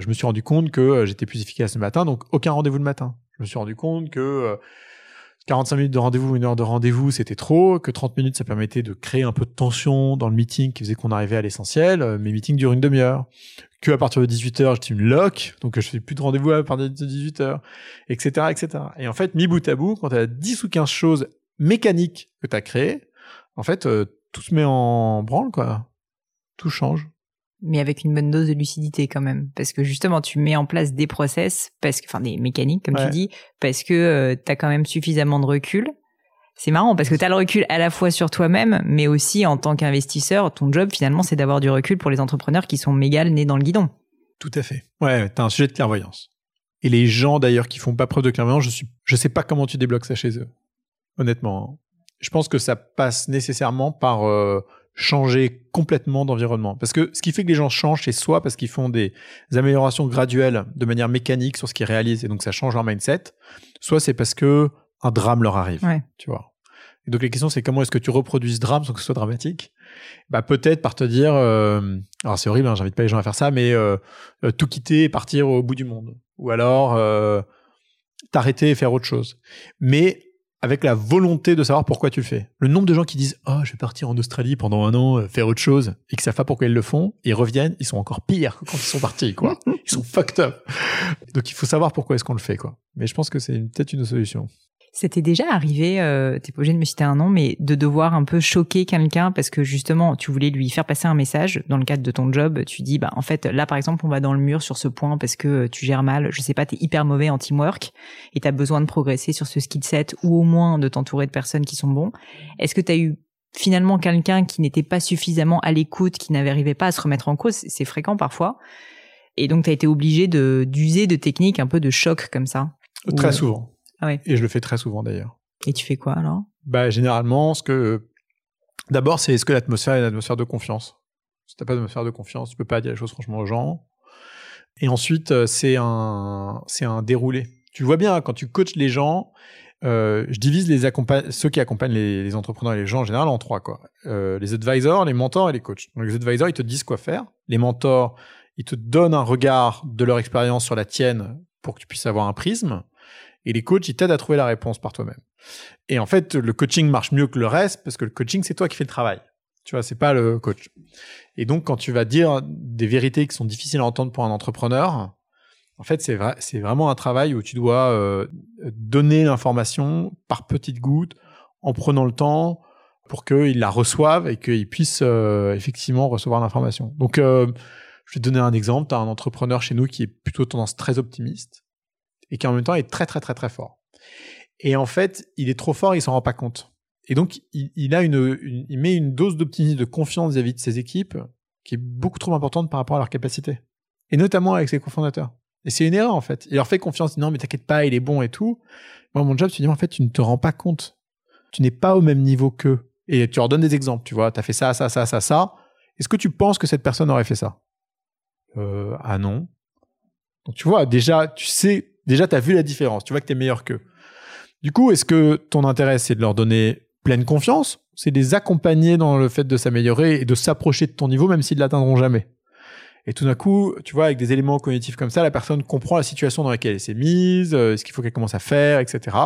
Je me suis rendu compte que euh, j'étais plus efficace le matin, donc aucun rendez-vous le matin. Je me suis rendu compte que euh, 45 minutes de rendez-vous, une heure de rendez-vous, c'était trop, que 30 minutes, ça permettait de créer un peu de tension dans le meeting qui faisait qu'on arrivait à l'essentiel. Euh, Mes meetings durent une demi-heure. Que à partir de 18h, j'étais une lock, donc je fais plus de rendez-vous à partir de 18h, etc., etc. Et en fait, mis bout à bout, quand tu as 10 ou 15 choses mécaniques que tu as créées, en fait, euh, tout se met en branle, quoi. Tout change. mais avec une bonne dose de lucidité quand même. Parce que justement, tu mets en place des process, parce que, enfin des mécaniques, comme Ouais. tu dis, parce que tu as quand même suffisamment de recul. C'est marrant parce que tu as le recul à la fois sur toi-même, mais aussi en tant qu'investisseur, ton job finalement, c'est d'avoir du recul pour les entrepreneurs qui sont méga nez dans le guidon. Tout à fait. Ouais, t'as un sujet de clairvoyance. Et les gens d'ailleurs qui font pas preuve de clairvoyance, je suis, je sais pas comment tu débloques ça chez eux. Honnêtement, je pense que ça passe nécessairement par euh, changer complètement d'environnement. Parce que ce qui fait que les gens changent, c'est soit parce qu'ils font des améliorations graduelles de manière mécanique sur ce qu'ils réalisent et donc ça change leur mindset, soit c'est parce que un drame leur arrive. Ouais. Tu vois. Et donc la question c'est comment est-ce que tu reproduis ce drame sans que ce soit dramatique? Bah peut-être par te dire euh, alors c'est horrible hein, j'invite pas les gens à faire ça mais euh, euh, tout quitter et partir au bout du monde ou alors euh, t'arrêter et faire autre chose mais avec la volonté de savoir pourquoi tu le fais. Le nombre de gens qui disent oh je vais partir en Australie pendant un an euh, faire autre chose et qui savent pas pourquoi ils le font ils reviennent ils sont encore pires que quand ils sont partis quoi. Ils sont fucked up. Donc il faut savoir pourquoi est-ce qu'on le fait quoi. Mais je pense que c'est peut-être une solution C'était déjà arrivé, euh, t'es pas obligé de me citer un nom, mais de devoir un peu choquer quelqu'un parce que justement, tu voulais lui faire passer un message dans le cadre de ton job. Tu dis, bah en fait, là par exemple, on va dans le mur sur ce point parce que tu gères mal. Je sais pas, t'es hyper mauvais en teamwork et t'as besoin de progresser sur ce skill set ou au moins de t'entourer de personnes qui sont bons. Est-ce que t'as eu finalement quelqu'un qui n'était pas suffisamment à l'écoute, qui n'arrivait pas à se remettre en cause? C'est fréquent parfois. Et donc t'as été obligé d'user de techniques un peu de choc comme ça. très Ouais. souvent Ah ouais. et je le fais très souvent d'ailleurs Et tu fais quoi alors? Bah, généralement, ce que. D'abord, c'est est-ce que l'atmosphère est une atmosphère de confiance Si t'as pas d'atmosphère de confiance, tu peux pas dire les choses franchement aux gens. Et ensuite, euh, c'est un, c'est un déroulé. Tu vois bien, quand tu coaches les gens, euh, je divise les ceux qui accompagnent les, les entrepreneurs et les gens en général en trois. Quoi. Euh, les advisors, les mentors et les coachs. Donc, les advisors, ils te disent quoi faire. Les mentors, ils te donnent un regard de leur expérience sur la tienne pour que tu puisses avoir un prisme. Et les coachs, ils t'aident à trouver la réponse par toi-même. Et en fait, le coaching marche mieux que le reste parce que le coaching, c'est toi qui fais le travail. Tu vois, c'est pas le coach. Et donc, quand tu vas dire des vérités qui sont difficiles à entendre pour un entrepreneur, en fait, c'est vrai, c'est vraiment un travail où tu dois euh, donner l'information par petites gouttes, en prenant le temps pour qu'ils la reçoivent et qu'ils puissent euh, effectivement recevoir l'information. Donc, euh, Je vais te donner un exemple. Tu as un entrepreneur chez nous qui est plutôt tendance très optimiste et qui en même temps est très très très très fort. Et en fait, il est trop fort, il s'en rend pas compte. Et donc, il, a une, il met une dose d'optimisme, de confiance vis-à-vis de ses équipes qui est beaucoup trop importante par rapport à leur capacité. Et notamment avec ses cofondateurs. Et c'est une erreur, en fait. Il leur fait confiance, non, mais t'inquiète pas, il est bon et tout. Moi, mon job, de dire, en fait, tu ne te rends pas compte. Tu n'es pas au même niveau qu'eux. Et tu leur donnes des exemples, tu vois. T'as fait ça, ça, ça, ça, ça. Est-ce que tu penses que cette personne aurait fait ça? Euh, ah non. Donc, tu vois, déjà, tu sais, déjà, t'as vu la différence. Tu vois que t'es meilleur qu'eux. Du coup, est-ce que ton intérêt, c'est de leur donner pleine confiance? C'est de les accompagner dans le fait de s'améliorer et de s'approcher de ton niveau, même s'ils l'atteindront jamais? Et tout d'un coup, tu vois, avec des éléments cognitifs comme ça, la personne comprend la situation dans laquelle elle s'est mise, euh, ce qu'il faut qu'elle commence à faire, etc.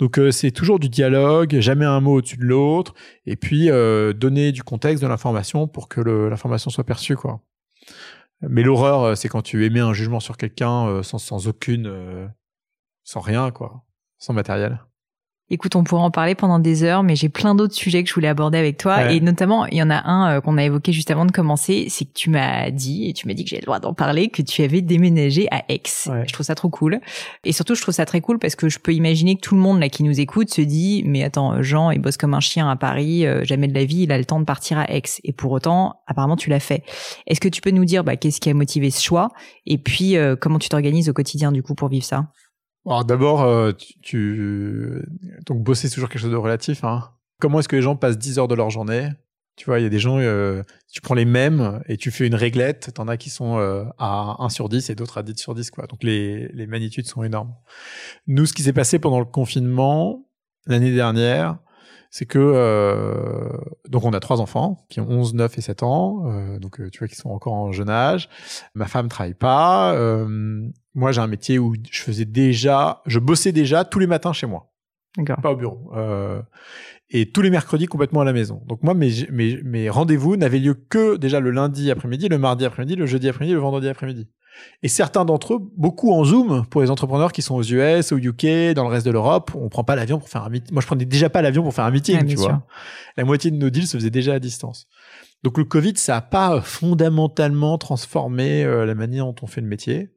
Donc euh, c'est toujours du dialogue, jamais un mot au-dessus de l'autre, et puis euh, donner du contexte, de l'information pour que l'information soit perçue, quoi. Mais l'horreur, c'est quand tu émets un jugement sur quelqu'un sans, sans aucune, sans rien, quoi, sans matériel. Écoute, on pourrait en parler pendant des heures, mais j'ai plein d'autres sujets que je voulais aborder avec toi. Et notamment, il y en a un euh, qu'on a évoqué juste avant de commencer, c'est que tu m'as dit, et tu m'as dit que j'ai le droit d'en parler, que tu avais déménagé à Aix. Je trouve ça trop cool. Et surtout, je trouve ça très cool parce que je peux imaginer que tout le monde là qui nous écoute se dit, mais attends, Jean, il bosse comme un chien à Paris, euh, jamais de la vie, il a le temps de partir à Aix. Et pour autant, apparemment, tu l'as fait. Est-ce que tu peux nous dire bah, qu'est-ce qui a motivé ce choix? Et puis, euh, comment tu t'organises au quotidien du coup pour vivre ça? Alors d'abord, euh, tu, donc bosser c'est toujours quelque chose de relatif. Hein. Comment est-ce que les gens passent 10 heures de leur journée? Tu vois, il y a des gens, euh, tu prends les mêmes et tu fais une réglette. T'en as qui sont euh, à 1 sur 10 et d'autres à 10 sur 10. Quoi. Donc les, les magnitudes sont énormes. Nous, ce qui s'est passé pendant le confinement l'année dernière, c'est que euh, donc on a trois enfants qui ont 11, 9 et 7 ans, euh, donc euh, tu vois qu'ils sont encore en jeune âge. Ma femme travaille pas. Moi, j'ai un métier où je faisais déjà, je bossais déjà tous les matins chez moi, pas au bureau, et tous les mercredis complètement à la maison. Donc moi, mes mes, mes rendez-vous n'avaient lieu que déjà le lundi après-midi, le mardi après-midi, le jeudi après-midi, le vendredi après-midi. Et certains d'entre eux, beaucoup en Zoom, pour les entrepreneurs qui sont aux US, au UK, dans le reste de l'Europe, on prend pas l'avion pour faire un meeting. Moi, je prenais déjà pas l'avion pour faire un meeting, tu vois. La moitié de nos deals se faisait déjà à distance. Donc le Covid, ça a pas fondamentalement transformé euh, la manière dont on fait le métier.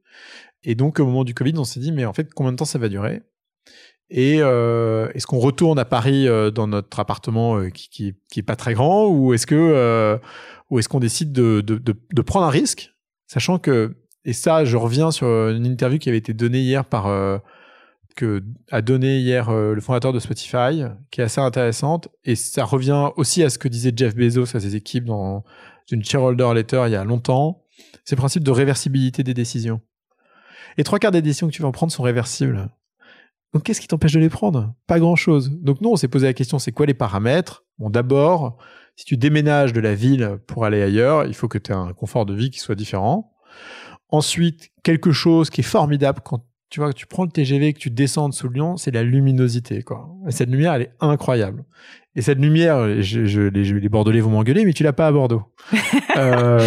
Et donc au moment du Covid, on s'est dit, mais en fait, combien de temps ça va durer? Et euh, est-ce qu'on retourne à Paris euh, dans notre appartement qui, qui, qui, est pas très grand, ou est-ce que ou est-ce qu'on décide de, de, de, de, prendre un risque, sachant que et ça, je reviens sur une interview qui avait été donnée hier par euh, que a donné hier euh, le fondateur de Spotify, qui est assez intéressante. Et ça revient aussi à ce que disait Jeff Bezos à ses équipes dans une shareholder letter il y a longtemps. C'est le principe de réversibilité des décisions. Et trois quarts des décisions que tu vas en prendre sont réversibles. Donc qu'est-ce qui t'empêche de les prendre? Pas grand-chose. Donc nous, on s'est posé la question, c'est quoi les paramètres? Bon, d'abord, si tu déménages de la ville pour aller ailleurs, il faut que tu aies un confort de vie qui soit différent. Ensuite, quelque chose qui est formidable quand tu vois, tu prends le TGV que tu descends sous Lyon, c'est la luminosité, quoi. Et cette lumière, elle est incroyable. Et cette lumière, je, je, les, les, Bordelais vont m'engueuler, mais tu l'as pas à Bordeaux. euh,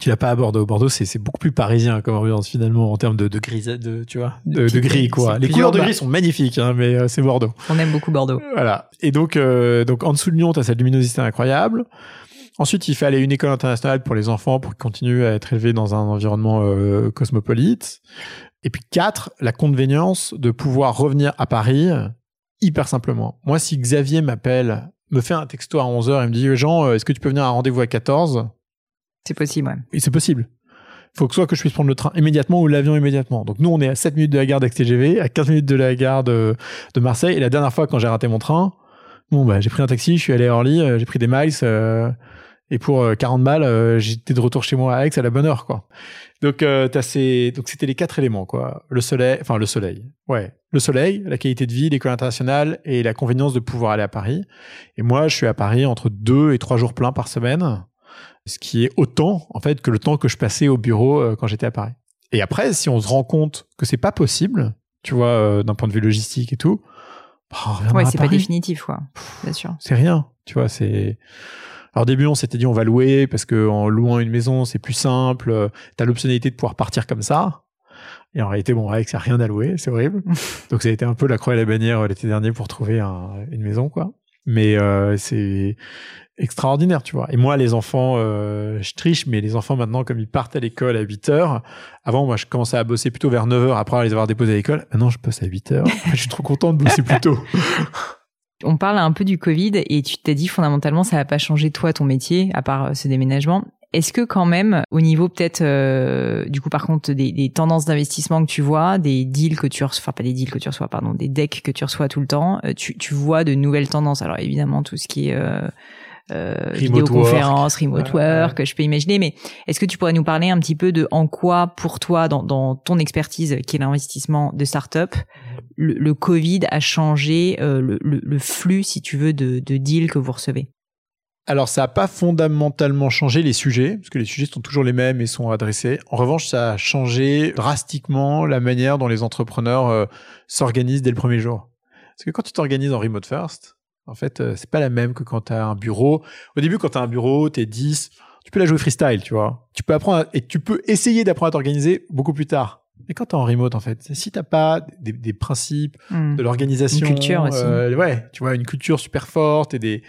tu l'as pas à Bordeaux. Bordeaux, c'est beaucoup plus parisien comme ambiance finalement en termes de, de gris, de tu vois, de, de gris quoi. Les couleurs de gris sont magnifiques, hein, mais euh, c'est Bordeaux. On aime beaucoup Bordeaux. Voilà. Et donc, euh, donc en dessous de Lyon, tu as cette luminosité incroyable. Ensuite, il fait aller une école internationale pour les enfants pour qu'ils continuent à être élevés dans un environnement euh, cosmopolite. Et puis quatre, la convenience de pouvoir revenir à Paris hyper simplement. Moi, si Xavier m'appelle, me fait un texto à 11h et me dit Jean, euh, est-ce que tu peux venir à un rendez-vous à 14 C'est possible, ouais. Et c'est possible. Il faut que soit que je puisse prendre le train immédiatement ou l'avion immédiatement. Donc nous, on est à 7 minutes de la gare d'XTGV, à 15 minutes de la gare de, de Marseille. Et la dernière fois, quand j'ai raté mon train, bon, bah, j'ai pris un taxi, je suis allé à Orly, euh, j'ai pris des miles. Et pour 40 euh, balles, euh, j'étais de retour chez moi à Aix à la bonne heure, quoi. Donc, euh, t'as ces... donc c'était les quatre éléments, quoi. Le soleil, enfin le soleil, ouais, le soleil, la qualité de vie, l'école internationale et la convenience de pouvoir aller à Paris. Et moi, je suis à Paris entre deux et trois jours pleins par semaine, ce qui est autant en fait que le temps que je passais au bureau quand j'étais à Paris. Et après, si on se rend compte que c'est pas possible, tu vois, d'un point de vue logistique et tout, bah, ouais, c'est pas définitif, quoi. Bien sûr. C'est rien, tu vois, c'est alors au début, on s'était dit on va louer parce que en louant une maison, c'est plus simple. Tu as l'optionnalité de pouvoir partir comme ça. Et en réalité, bon, avec ça, rien à louer, c'est horrible. Donc ça a été un peu la croix et la bannière l'été dernier pour trouver une maison, quoi. Mais euh, c'est extraordinaire, tu vois. Et moi, les enfants, euh, je triche, mais les enfants maintenant, comme ils partent à l'école à 8 heures, avant, moi, je commençais à bosser plutôt vers 9 heures après les avoir déposés à l'école. Maintenant, je passe à 8 heures. je suis trop content de bosser plus tôt. On parle un peu du Covid et tu t'es dit fondamentalement ça va pas changer toi ton métier à part ce déménagement. Est-ce que quand même, au niveau peut-être, euh, du coup par contre, des, des tendances d'investissement que tu vois, des deals que tu reçois, enfin pas des deals que tu reçois, pardon, des decks que tu reçois tout le temps, euh, tu, tu vois de nouvelles tendances? Alors évidemment tout ce qui est euh, euh, vidéoconférence, remote work, que je peux imaginer. Mais est-ce que tu pourrais nous parler un petit peu de en quoi, pour toi, dans, dans ton expertise, qui est l'investissement de start-up, le, Covid a changé euh, le, flux, si tu veux, de, de deals que vous recevez alors, ça n'a pas fondamentalement changé les sujets, parce que les sujets sont toujours les mêmes et sont adressés. En revanche, ça a changé drastiquement la manière dont les entrepreneurs euh, s'organisent dès le premier jour. Parce que quand tu t'organises en remote first, en fait, euh, c'est pas la même que quand tu as un bureau. Au début, quand tu as un bureau, tu es 10, tu peux la jouer freestyle, tu vois. Tu peux apprendre et tu peux essayer d'apprendre à t'organiser beaucoup plus tard. Mais quand tu es en remote, en fait, si t'as pas des, des principes Hmm. de l'organisation, Une culture aussi. euh, ouais, tu vois, une culture super forte et des,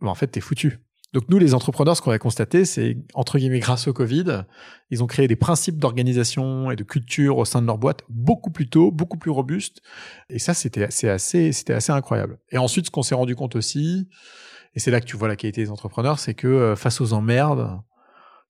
bon, en fait, t'es foutu. Donc nous, les entrepreneurs, ce qu'on a constaté, c'est entre guillemets grâce au Covid, ils ont créé des principes d'organisation et de culture au sein de leur boîte beaucoup plus tôt, beaucoup plus robustes. Et ça, c'était c'est assez, c'était assez incroyable. Et ensuite, ce qu'on s'est rendu compte aussi, et c'est là que tu vois la qualité des entrepreneurs, c'est que euh, face aux emmerdes,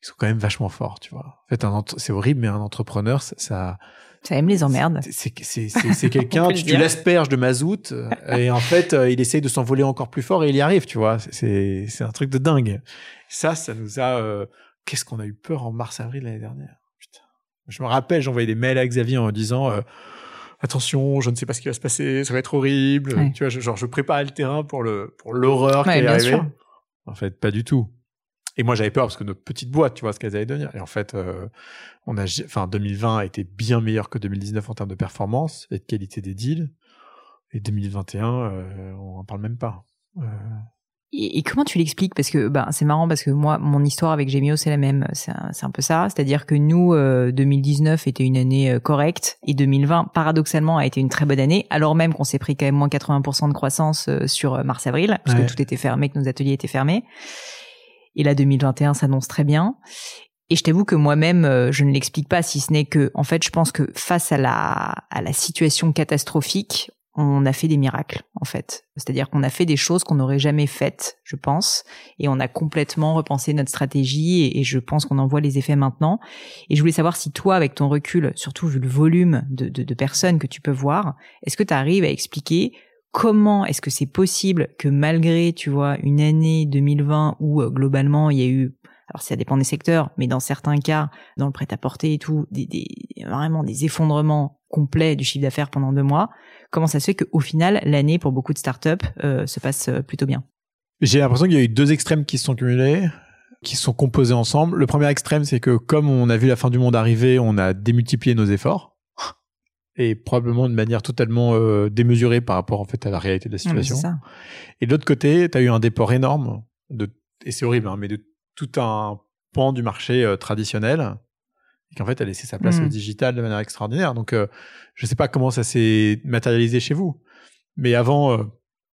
ils sont quand même vachement forts, tu vois. En fait, c'est horrible, mais un entrepreneur, ça, ça Ça aime les emmerdes. c'est quelqu'un tu, l'asperges de mazout euh, et en fait euh, il essaye de s'envoler encore plus fort et il y arrive tu vois c'est un truc de dingue ça ça nous a euh, qu'est-ce qu'on a eu peur en mars avril l'année dernière? Putain je me rappelle j'envoyais des mails à Xavier en disant euh, attention je ne sais pas ce qui va se passer ça va être horrible Ouais. tu vois je- genre je préparais le terrain pour le pour l'horreur Ouais, qui arriver sûr. en fait pas du tout et moi j'avais peur parce que notre petite boîte tu vois ce qu'elle allait devenir et en fait euh, on a, enfin, 2020 a été bien meilleur que 2019 en termes de performance et de qualité des deals. Et 2021, euh, on en parle même pas. Euh, Et, et comment tu l'expliques? Parce que ben c'est marrant parce que moi mon histoire avec Gemio c'est la même, c'est un, peu ça, c'est-à-dire que nous euh, 2019 était une année euh, correcte et 2020 paradoxalement a été une très bonne année alors même qu'on s'est pris quand même moins 80% de croissance euh, sur euh, mars-avril puisque Ouais. tout était fermé, que nos ateliers étaient fermés. Et là 2021 s'annonce très bien. Et je t'avoue que moi-même, euh, je ne l'explique pas, si ce n'est que, en fait, je pense que face à la, à la situation catastrophique, on a fait des miracles, en fait. C'est-à-dire qu'on a fait des choses qu'on n'aurait jamais faites, je pense, et on a complètement repensé notre stratégie, et, je pense qu'on en voit les effets maintenant. Et je voulais savoir si toi, avec ton recul, surtout vu le volume de, de, de personnes que tu peux voir, est-ce que tu arrives à expliquer comment est-ce que c'est possible que malgré, tu vois, une année 2020 où euh, globalement il y a eu alors ça dépend des secteurs, mais dans certains cas, dans le prêt-à-porter et tout, des, des, vraiment des effondrements complets du chiffre d'affaires pendant deux mois. Comment ça se fait qu'au final, l'année pour beaucoup de startups euh, se passe euh, plutôt bien? J'ai l'impression qu'il y a eu deux extrêmes qui se sont cumulés, qui sont composés ensemble. Le premier extrême, c'est que comme on a vu la fin du monde arriver, on a démultiplié nos efforts. Et probablement de manière totalement euh, démesurée par rapport en fait à la réalité de la mais situation. ça. Et de l'autre côté, tu as eu un déport énorme, de, et c'est horrible, hein, mais de tout un pan du marché euh, traditionnel, et qu'en fait a laissé sa place Mm. au digital de manière extraordinaire. Donc, euh, je sais pas comment ça s'est matérialisé chez vous, mais avant, euh,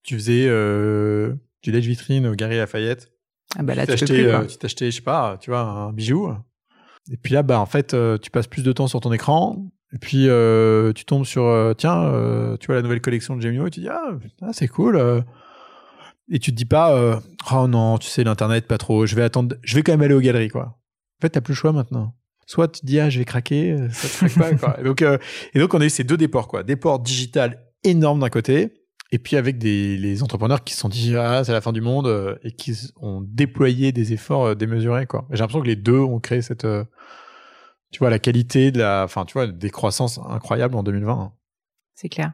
tu faisais euh, du lèche vitrine au Gary Lafayette. Ah bah là, tu t'achetais, euh, tu t'achetais, je sais pas, tu vois, un bijou. Et puis là, bah en fait, euh, tu passes plus de temps sur ton écran. Et puis euh, tu tombes sur, euh, tiens, euh, tu vois la nouvelle collection de Gemio et tu dis ah, c'est cool. euh. Et tu te dis pas, euh, oh non, tu sais l'internet pas trop. Je vais attendre, je vais quand même aller aux galeries quoi. En fait, t'as plus le choix maintenant. Soit tu te dis ah, je vais craquer, euh, ça te craque pas quoi. Et donc, et donc on a eu ces deux déports quoi, déport digital énorme d'un côté. Et puis avec des les entrepreneurs qui se sont dit ah c'est la fin du monde et qui ont déployé des efforts démesurés quoi. J'ai l'impression que les deux ont créé cette tu vois la qualité de la enfin tu vois des croissances incroyables en 2020. hein. C'est clair.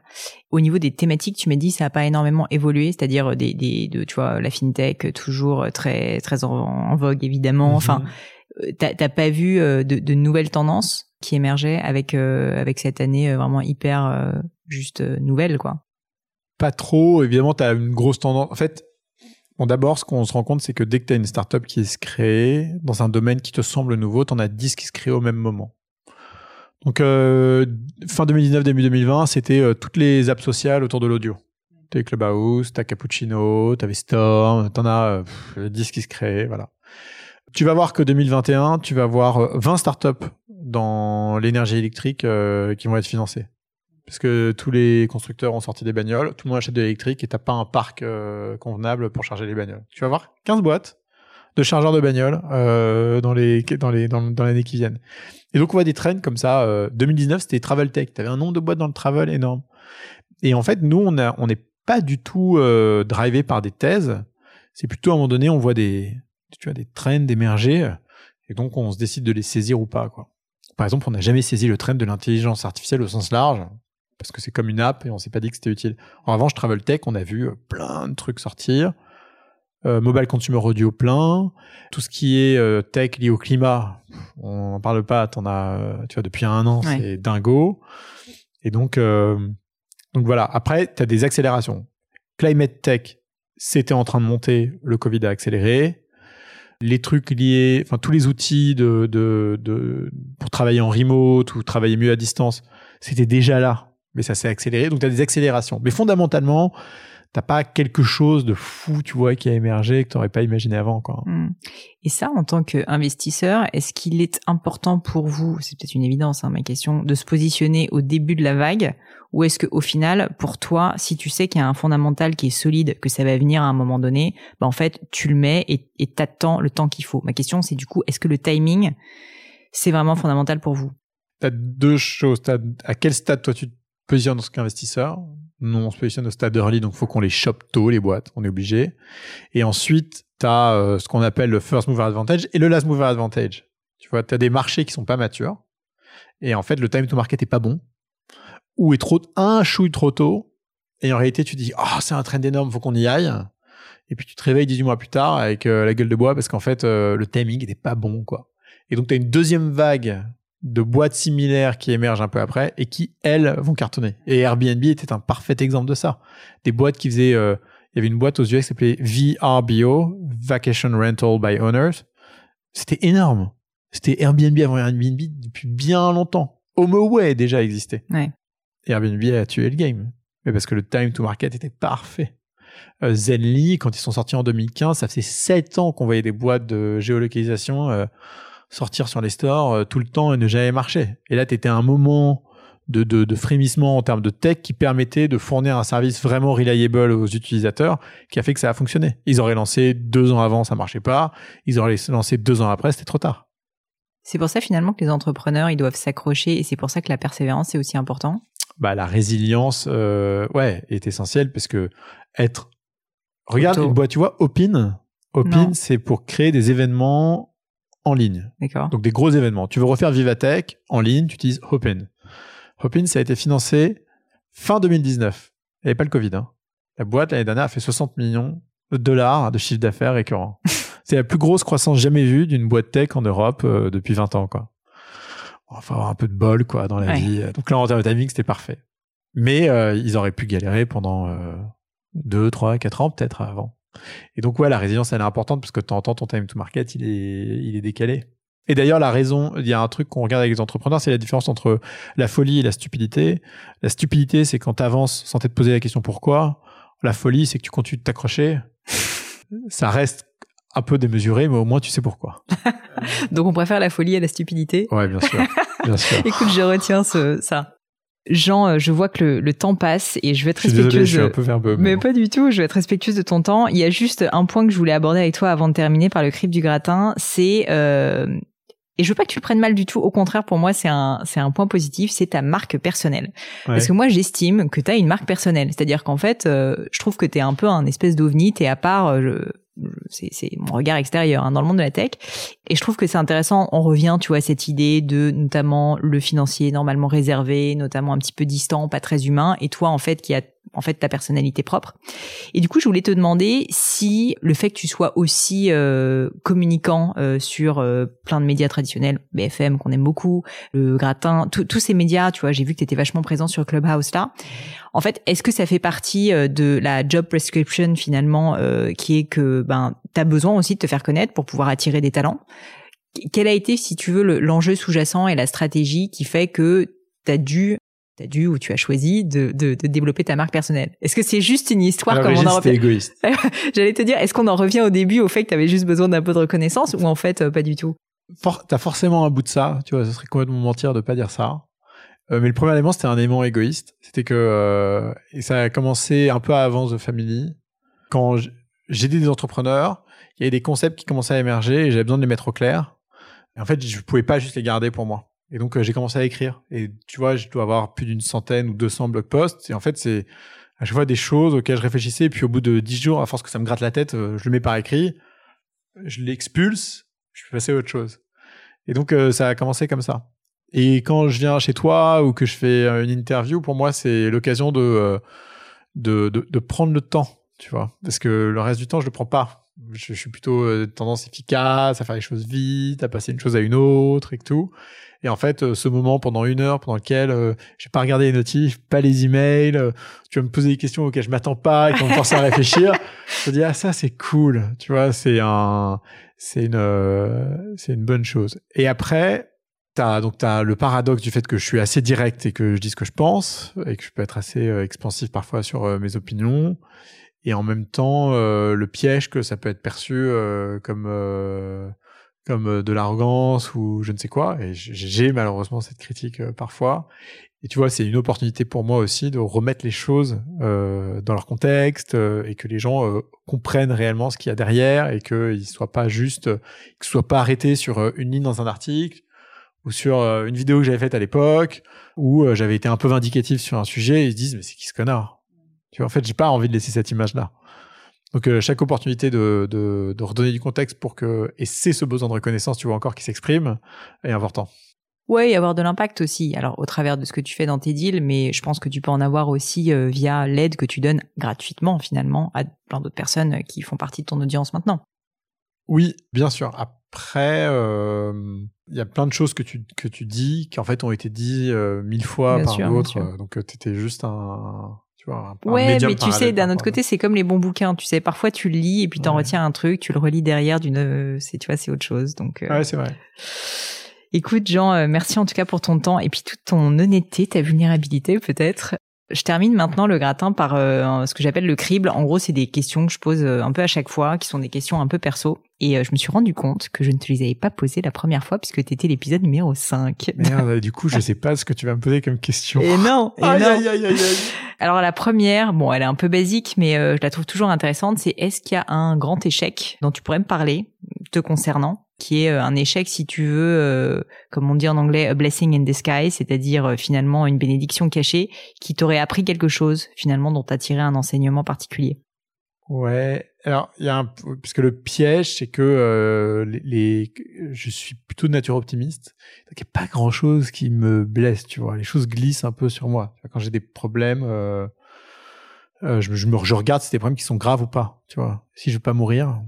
Au niveau des thématiques, tu m'as dit ça n'a pas énormément évolué, c'est-à-dire des, des, de, tu vois, la fintech toujours très très en, en vogue évidemment. Enfin, euh, t'as t'as pas vu euh, de, de nouvelles tendances qui émergeaient avec euh, avec cette année euh, vraiment hyper euh, juste euh, nouvelle quoi? pas trop. Évidemment, tu as une grosse tendance. En fait, bon, d'abord, ce qu'on se rend compte, c'est que dès que tu as une startup qui se crée dans un domaine qui te semble nouveau, tu en as 10 qui se créent au même moment. Donc, euh, fin 2019, début 2020, c'était euh, toutes les apps sociales autour de l'audio. T'as Clubhouse, t'as Cappuccino, t'avais Storm, t'en as euh, 10 qui se créent, voilà. Tu vas voir que 2021, tu vas avoir 20 startups dans l'énergie électrique euh, qui vont être financées. Parce que tous les constructeurs ont sorti des bagnoles, tout le monde achète de l'électrique et t'as pas un parc euh, convenable pour charger les bagnoles. Tu vas voir 15 boîtes de chargeurs de bagnoles euh, dans les dans les dans, l'année qui viennent. Et donc on voit des trends comme ça. 2019 c'était travel tech. T'avais un nombre de boîtes dans le travel énorme. Et en fait nous on n'est pas du tout drivé par des thèses. C'est plutôt à un moment donné on voit des tu vois des trends émerger et donc on se décide de les saisir ou pas quoi. Par exemple, on n'a jamais saisi le trend de l'intelligence artificielle au sens large, parce que c'est comme une app et on s'est pas dit que c'était utile. En revanche, Travel Tech, on a vu euh, plein de trucs sortir. Euh, mobile Consumer Audio plein. Tout ce qui est euh, tech lié au climat, on n'en parle pas, t'en as, tu vois, depuis un an, c'est dingo. Et donc, donc voilà. Après, tu as des accélérations. Climate Tech, c'était en train de monter, le Covid a accéléré les trucs liés, enfin tous les outils de, de, de, pour travailler en remote ou travailler mieux à distance, c'était déjà là, mais ça s'est accéléré. Donc tu as des accélérations. Mais fondamentalement, t'as pas quelque chose de fou, tu vois, qui a émergé que tu n'aurais pas imaginé avant. Quoi. Hmm. Et ça, en tant qu'investisseur, est-ce qu'il est important pour vous, c'est peut-être une évidence, hein, ma question, de se positionner au début de la vague? Ou est-ce que au final, pour toi, si tu sais qu'il y a un fondamental qui est solide, que ça va venir à un moment donné, bah en fait, tu le mets et t'attends le temps qu'il faut? Ma question, c'est du coup, est-ce que le timing, c'est vraiment fondamental pour vous? T'as deux choses. As, à quel stade toi tu te positionnes en tant qu'investisseur Nous, on se positionne au stade early, donc faut qu'on les chope tôt les boîtes, on est obligé. Et ensuite, tu as euh, ce qu'on appelle le first mover advantage et le last mover advantage. Tu vois, tu as des marchés qui sont pas matures. Et en fait, le time to market est pas bon ou est trop un chouille trop tôt et en réalité tu dis ah c'est un trend énorme faut qu'on y aille et puis tu te réveilles 18 mois plus tard avec euh, la gueule de bois parce qu'en fait euh, le timing n'était pas bon quoi et donc tu as une deuxième vague de boîtes similaires qui émergent un peu après et qui elles vont cartonner et Airbnb était un parfait exemple de ça des boîtes qui faisaient euh, il y avait une boîte aux US qui s'appelait VRBO Vacation Rental by Owners c'était énorme c'était Airbnb avant Airbnb depuis bien longtemps HomeAway déjà existait ouais. Airbnb a tué le game. Mais parce que le time to market était parfait. Euh, Zenly, quand ils sont sortis en 2015, ça faisait 7 ans qu'on voyait des boîtes de géolocalisation euh, sortir sur les stores euh, tout le temps et ne jamais marcher. Et là, tu étais à un moment de, de, de, frémissement en termes de tech qui permettait de fournir un service vraiment reliable aux utilisateurs qui a fait que ça a fonctionné. Ils auraient lancé deux ans avant, ça marchait pas. Ils auraient lancé deux ans après, c'était trop tard. C'est pour ça finalement que les entrepreneurs, ils doivent s'accrocher et c'est pour ça que la persévérance est aussi important bah, la résilience, euh, ouais, est essentielle parce que être. Regarde une boîte, tu vois, Opin. Opin, c'est pour créer des événements en ligne. D'accord. Donc des gros événements. Tu veux refaire Vivatech en ligne, tu utilises Hopin. Hopin, ça a été financé fin 2019. Il n'y avait pas le Covid. Hein. La boîte, l'année dernière, a fait 60 millions de dollars de chiffre d'affaires récurrent. c'est la plus grosse croissance jamais vue d'une boîte tech en Europe euh, depuis 20 ans. Quoi il faut avoir un peu de bol quoi dans la vie. Donc là en termes de timing c'était parfait. Mais euh, ils auraient pu galérer pendant euh, 2, 3, 4 ans peut-être avant. Et donc ouais la résilience elle est importante parce que de temps en temps ton time to market il est il est décalé. Et d'ailleurs la raison, il y a un truc qu'on regarde avec les entrepreneurs, c'est la différence entre la folie et la stupidité. La stupidité c'est quand tu avances sans te poser la question pourquoi. La folie c'est que tu continues de t'accrocher. Ça reste un peu démesuré, mais au moins tu sais pourquoi. Donc on préfère la folie à la stupidité. Ouais, bien sûr. Bien sûr. Écoute, je retiens ce, ça. Jean, euh, je vois que le, le, temps passe et je vais être respectueuse. Désolé, je suis un peu verbeux. Mais, pas du tout. Je vais être respectueuse de ton temps. Il y a juste un point que je voulais aborder avec toi avant de terminer par le crypte du gratin. C'est euh, et je veux pas que tu le prennes mal du tout. Au contraire, pour moi, c'est un c'est un point positif. C'est ta marque personnelle. Parce que moi, j'estime que tu as une marque personnelle. C'est-à-dire qu'en fait, euh, je trouve que tu es un peu un espèce d'ovni. T'es à part. Euh, c'est mon regard extérieur hein, dans le monde de la tech et je trouve que c'est intéressant on revient tu vois à cette idée de notamment le financier normalement réservé notamment un petit peu distant pas très humain et toi en fait qui a en fait ta personnalité propre. Et du coup, je voulais te demander si le fait que tu sois aussi euh, communicant euh, sur euh, plein de médias traditionnels, BFM qu'on aime beaucoup, le Gratin, tous ces médias, tu vois, j'ai vu que tu étais vachement présent sur Clubhouse là. En fait, est-ce que ça fait partie de la job prescription finalement, qui est que ben as besoin aussi de te faire connaître pour pouvoir attirer des talents? Quel a été, si tu veux, l'enjeu sous-jacent et la stratégie qui fait que tu as dû tu as dû ou tu as choisi de, de, de développer ta marque personnelle? Est-ce que c'est juste une histoire comme on en revient égoïste. J'allais te dire, est-ce qu'on en revient au début au fait que tu avais juste besoin d'un peu de reconnaissance ou en fait euh, pas du tout? For T'as forcément un bout de ça, tu vois, ce serait complètement mentir de pas dire ça. Euh, mais le premier élément, c'était un élément égoïste. C'était que euh, et ça a commencé un peu avant The Family. Quand j'aidais des entrepreneurs, il y avait des concepts qui commençaient à émerger et j'avais besoin de les mettre au clair. Et en fait, je pouvais pas juste les garder pour moi. Et donc, euh, j'ai commencé à écrire. Et tu vois, je dois avoir plus d'une centaine ou 200 blog posts. Et en fait, c'est à chaque fois des choses auxquelles je réfléchissais. Et puis, au bout de 10 jours, à force que ça me gratte la tête, je le mets par écrit, je l'expulse, je peux passer à autre chose. Et donc, ça a commencé comme ça. Et quand je viens chez toi ou que je fais euh, une interview, pour moi, c'est l'occasion euh, de, de, de, prendre le temps, tu vois. Parce que le reste du temps, je le prends pas. Je, suis plutôt euh, tendance efficace à faire les choses vite, à passer une chose à une autre et tout. Et en fait, ce moment pendant une heure, pendant lequel euh, j'ai pas regardé les notifs, pas les emails, tu vas me poser des questions auxquelles je m'attends pas et qui vont me forcer à réfléchir, je me dis ah ça c'est cool, tu vois, c'est un, c'est une, c'est une bonne chose. Et après, T'as donc as le paradoxe du fait que je suis assez direct et que je dis ce que je pense et que je peux être assez euh, expansif parfois sur euh, mes opinions. Et en même temps euh, le piège que ça peut être perçu comme comme de l'arrogance ou je ne sais quoi. Et j'ai malheureusement cette critique parfois. Et tu vois c'est une opportunité pour moi aussi de remettre les choses dans leur contexte et que les gens comprennent réellement ce qu'il y a derrière et qu'ils soient pas juste qu'ils soient pas arrêtés sur une ligne dans un article ou sur euh, une vidéo que j'avais faite à l'époque, où euh, j'avais été un peu vindicatif sur un sujet, et ils se disent mais c'est qui ce connard? Tu vois, en fait, j'ai pas envie de laisser cette image-là. Donc euh, chaque opportunité de, de, de, redonner du contexte pour que et c'est ce besoin de reconnaissance, tu vois encore qui s'exprime, est important. Ouais, y avoir de l'impact aussi. Alors au travers de ce que tu fais dans tes deals, mais je pense que tu peux en avoir aussi via l'aide que tu donnes gratuitement finalement à plein d'autres personnes qui font partie de ton audience maintenant. Oui, bien sûr. Après, euh, il y a plein de choses que tu, que tu dis qui en fait ont été dit euh, mille fois par d'autres. Donc, euh, tu étais juste un. Tu vois, un, ouais, mais tu sais, d'un autre côté, c'est comme les bons bouquins. Tu sais, parfois tu le lis et puis tu en retiens un truc, tu le relis derrière d'une. C'est, tu vois, c'est autre chose. Donc. Ouais, c'est vrai. Écoute, Jean, merci en tout cas pour ton temps et puis toute ton honnêteté, ta vulnérabilité peut-être. Je termine maintenant le gratin par euh, ce que j'appelle le crible. En gros, c'est des questions que je pose euh, un peu à chaque fois, qui sont des questions un peu perso. Et euh, je me suis rendu compte que je ne te les avais pas posées la première fois puisque tu étais l'épisode numéro 5. Merde, du coup, je sais pas ce que tu vas me poser comme question. Et non, et non. Alors la première, bon, elle est un peu basique, mais je la trouve toujours intéressante. C'est est-ce qu'il y a un grand échec dont tu pourrais me parler te concernant qui est euh, un échec si tu veux, euh, comme on dit en anglais, a blessing in disguise, c'est-à-dire euh, finalement une bénédiction cachée qui t'aurait appris quelque chose finalement dont t'as tiré un enseignement particulier? Ouais, alors il y a un puisque le piège c'est que les, je suis plutôt de nature optimiste, il n'y a pas grand chose qui me blesse, tu vois, les choses glissent un peu sur moi. Quand j'ai des problèmes, je, je, me je regarde si c'est des problèmes qui sont graves ou pas, tu vois. Si je veux pas mourir,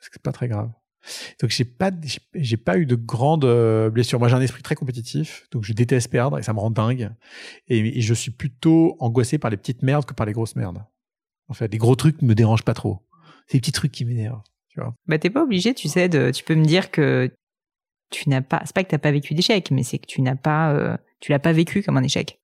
c'est pas très grave. Donc j'ai pas j'ai pas eu de grandes euh, blessures. Moi j'ai un esprit très compétitif, donc je déteste perdre et ça me rend dingue. Et, je suis plutôt angoissé par les petites merdes que par les grosses merdes. En fait, les gros trucs me dérangent pas trop. C'est les petits trucs qui m'énervent, tu vois. Bah t'es pas obligé, tu sais, de, tu peux me dire que tu n'as pas, c'est pas que t'as pas vécu d'échec, mais c'est que tu n'as pas, euh, tu l'as pas vécu comme un échec.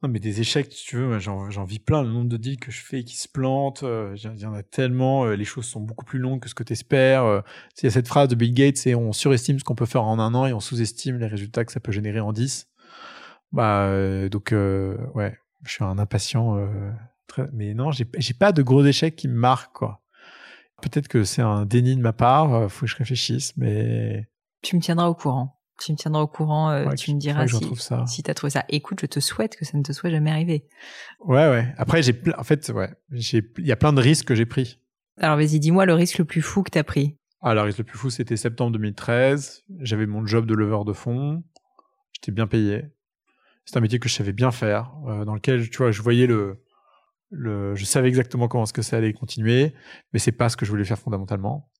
Non, mais des échecs, si tu veux, j'en vis plein. Le nombre de deals que je fais qui se plantent, euh, il y en a tellement. Euh, les choses sont beaucoup plus longues que ce que tu espères. Euh, il y a cette phrase de Bill Gates, c'est on surestime ce qu'on peut faire en un an et on sous-estime les résultats que ça peut générer en dix. Bah, donc, ouais, je suis un impatient. Très... Mais non, j'ai pas de gros échecs qui me marquent, quoi. Peut-être que c'est un déni de ma part, faut que je réfléchisse, mais. Tu me tiendras au courant tu me tiendras au courant, euh, tu me diras si, si tu as trouvé ça. Écoute, je te souhaite que ça ne te soit jamais arrivé. Ouais, ouais. Après, j'ai en fait, ouais, il y a plein de risques que j'ai pris. Alors, vas-y, dis-moi le risque le plus fou que tu as pris. Ah, le risque le plus fou, c'était septembre 2013. J'avais mon job de leveur de fonds. J'étais bien payé. C'est un métier que je savais bien faire, euh, dans lequel, tu vois, je voyais le, le, je savais exactement comment ce que ça allait continuer, mais c'est pas ce que je voulais faire fondamentalement.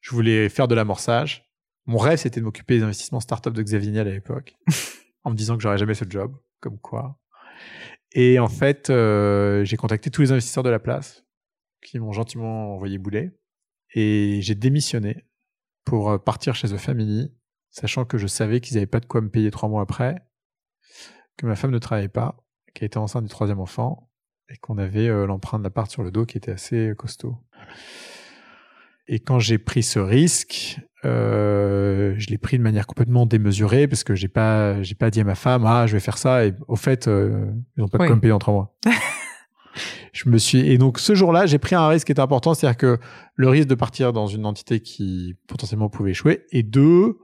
Je voulais faire de l'amorçage mon rêve, c'était de m'occuper des investissements start-up de Xavier Niel à l'époque, en me disant que j'aurais jamais ce job, comme quoi. Et en fait, euh, j'ai contacté tous les investisseurs de la place, qui m'ont gentiment envoyé boulet, et j'ai démissionné pour euh, partir chez The Family, sachant que je savais qu'ils n'avaient pas de quoi me payer trois mois après, que ma femme ne travaillait pas, qu'elle était enceinte du troisième enfant et qu'on avait euh, l'empreinte de l'appart sur le dos qui était assez costaud. Et quand j'ai pris ce risque, euh, je l'ai pris de manière complètement démesurée parce que j'ai pas j'ai pas dit à ma femme ah je vais faire ça et au fait euh, ils ont pas de Oui. com payé en trois mois. je me suis et donc ce jour-là j'ai pris un risque qui était important, c'est-à-dire que le risque de partir dans une entité qui potentiellement pouvait échouer et deux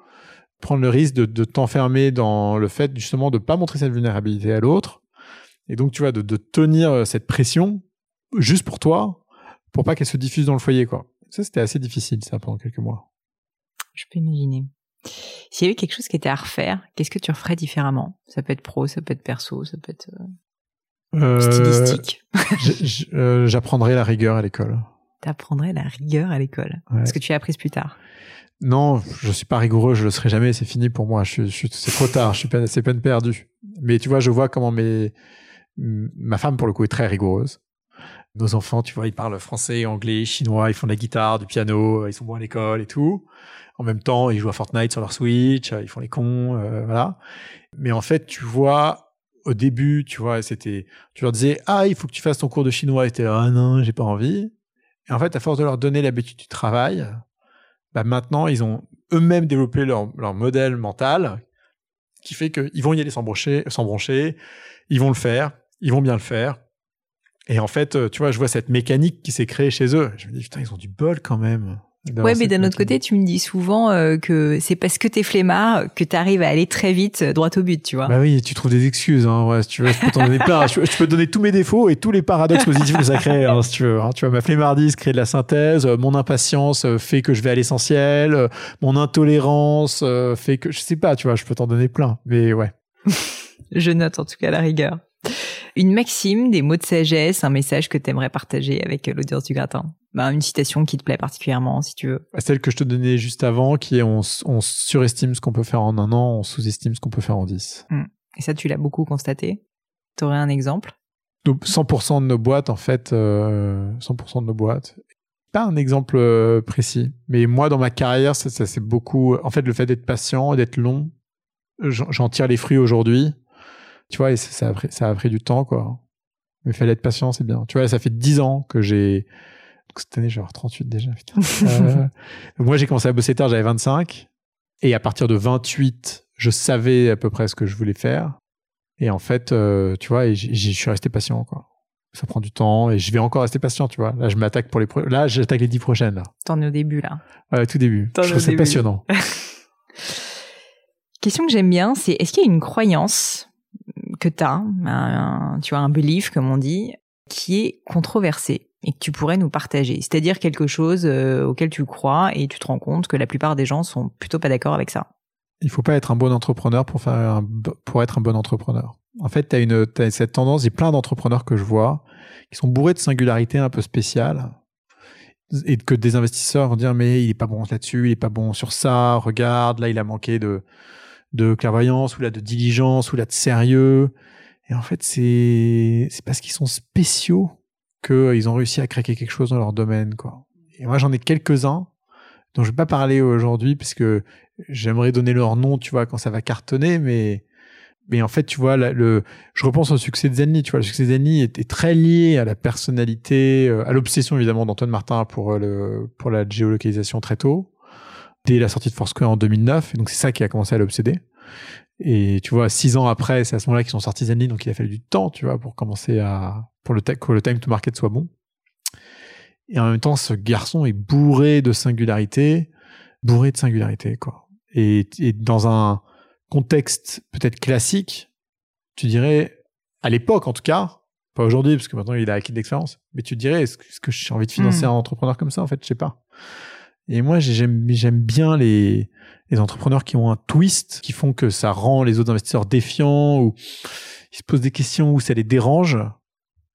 prendre le risque de, de t'enfermer dans le fait justement de pas montrer cette vulnérabilité à l'autre et donc tu vois de, de tenir cette pression juste pour toi pour pas qu'elle se diffuse dans le foyer quoi. Ça c'était assez difficile ça pendant quelques mois. Je peux imaginer. S'il y avait quelque chose qui était à refaire, qu'est-ce que tu referais différemment? Ça peut être pro, ça peut être perso, ça peut être euh, Euh, stylistique. j- j- euh, J'apprendrai la rigueur à l'école. T'apprendrais la rigueur à l'école. Ouais. Ce que tu as appris plus tard? Non, je suis pas rigoureux, je le serai jamais, c'est fini pour moi. Je, je c'est trop tard, je suis peine, c'est peine perdue. Mais tu vois, je vois comment mes, ma femme pour le coup est très rigoureuse. Nos enfants, tu vois, ils parlent français, anglais, chinois, ils font de la guitare, du piano, ils sont bons à l'école et tout. En même temps, ils jouent à Fortnite sur leur Switch, ils font les cons, euh, voilà. Mais en fait, tu vois, au début, tu vois, c'était, tu leur disais, ah, il faut que tu fasses ton cours de chinois, et t'es ah non, j'ai pas envie. Et en fait, à force de leur donner l'habitude du travail, bah maintenant, ils ont eux-mêmes développé leur, modèle mental qui fait qu'ils vont y aller sans sans broncher, ils vont le faire, ils vont bien le faire. Et en fait, euh, tu vois, je vois cette mécanique qui s'est créée chez eux. Je me dis, putain, ils ont du bol quand même. Ouais, mais d'un autre côté, tu me dis souvent euh, que c'est parce que t'es flemmard que t'arrives à aller très vite euh, droit au but, tu vois. Bah oui, tu trouves des excuses, hein, ouais, si tu veux, je peux t'en donner plein. Je, je peux te donner tous mes défauts et tous les paradoxes positifs que ça crée, hein, si tu veux. hein. Tu vois, ma flemmardise crée de la synthèse, mon impatience fait que je vais à l'essentiel, mon intolérance fait que, je sais pas, tu vois, je peux t'en donner plein. Mais ouais. Je note en tout cas la rigueur. Une maxime, des mots de sagesse, un message que t'aimerais partager avec euh, l'audience du gratin. Ben, une citation qui te plaît particulièrement, si tu veux. Celle que je te donnais juste avant, qui est on, surestime ce qu'on peut faire en un an, on sous-estime ce qu'on peut faire en dix. Et ça, tu l'as beaucoup constaté. T'aurais un exemple? Donc 100% de nos boîtes, en fait, euh, 100% de nos boîtes. Pas un exemple euh, précis, mais moi, dans ma carrière, ça, ça c'est beaucoup. En fait, le fait d'être patient, d'être long, j'en tire les fruits aujourd'hui. Tu vois, et ça, a pris, ça a pris du temps, quoi. Mais il fallait être patient, c'est bien. Tu vois, ça fait 10 ans que j'ai. Cette année, je vais avoir 38 déjà. Putain. Euh, moi, j'ai commencé à bosser tard, j'avais 25. Et à partir de 28, je savais à peu près ce que je voulais faire. Et en fait, euh, tu vois, je suis resté patient, quoi. Ça prend du temps et je vais encore rester patient, tu vois. Là, je m'attaque pour les pro- là, j'attaque les 10 prochaines, là. T'en es au début, là. Ouais, tout début. Je trouve ça début. passionnant. Question que j'aime bien, c'est est-ce qu'il y a une croyance que t'as, un, tu vois, un belief, comme on dit, qui est controversé et que tu pourrais nous partager C'est-à-dire quelque chose euh, auquel tu crois et tu te rends compte que la plupart des gens sont plutôt pas d'accord avec ça. Il faut pas être un bon entrepreneur pour faire pour être un bon entrepreneur. En fait, tu as cette tendance, il y a plein d'entrepreneurs que je vois qui sont bourrés de singularités un peu spéciales et que des investisseurs vont dire mais il est pas bon là-dessus, il est pas bon sur ça, regarde, là il a manqué de de clairvoyance ou là de diligence ou là de sérieux. Et en fait, c'est c'est parce qu'ils sont spéciaux qu'ils ont réussi à craquer quelque chose dans leur domaine quoi. Et moi j'en ai quelques-uns dont je vais pas parler aujourd'hui parce que j'aimerais donner leur nom, tu vois, quand ça va cartonner, mais mais en fait, tu vois, le, je repense au succès de Zenly. Tu vois, le succès de Zenly était très lié à la personnalité, euh, à l'obsession évidemment d'Antoine Martin pour euh, le pour la géolocalisation très tôt, dès la sortie de Foursquare en 2009. Et donc c'est ça qui a commencé à l'obséder. Et tu vois, six ans après, c'est à ce moment-là qu'ils sont sortis Zenly, donc il a fallu du temps, tu vois, pour commencer à pour le, que le time to market soit bon. Et en même temps, ce garçon est bourré de singularité, bourré de singularité, quoi. Et, et dans un contexte peut-être classique, tu dirais, à l'époque en tout cas, pas aujourd'hui, parce que maintenant il a acquis de l'expérience, mais tu dirais, est-ce que, que j'ai envie de financer Mm. un entrepreneur comme ça En fait, je sais pas. Et moi, j'ai- j'aime j'aime bien les, les entrepreneurs qui ont un twist, qui font que ça rend les autres investisseurs défiants, ou ils se posent des questions, ou ça les dérange.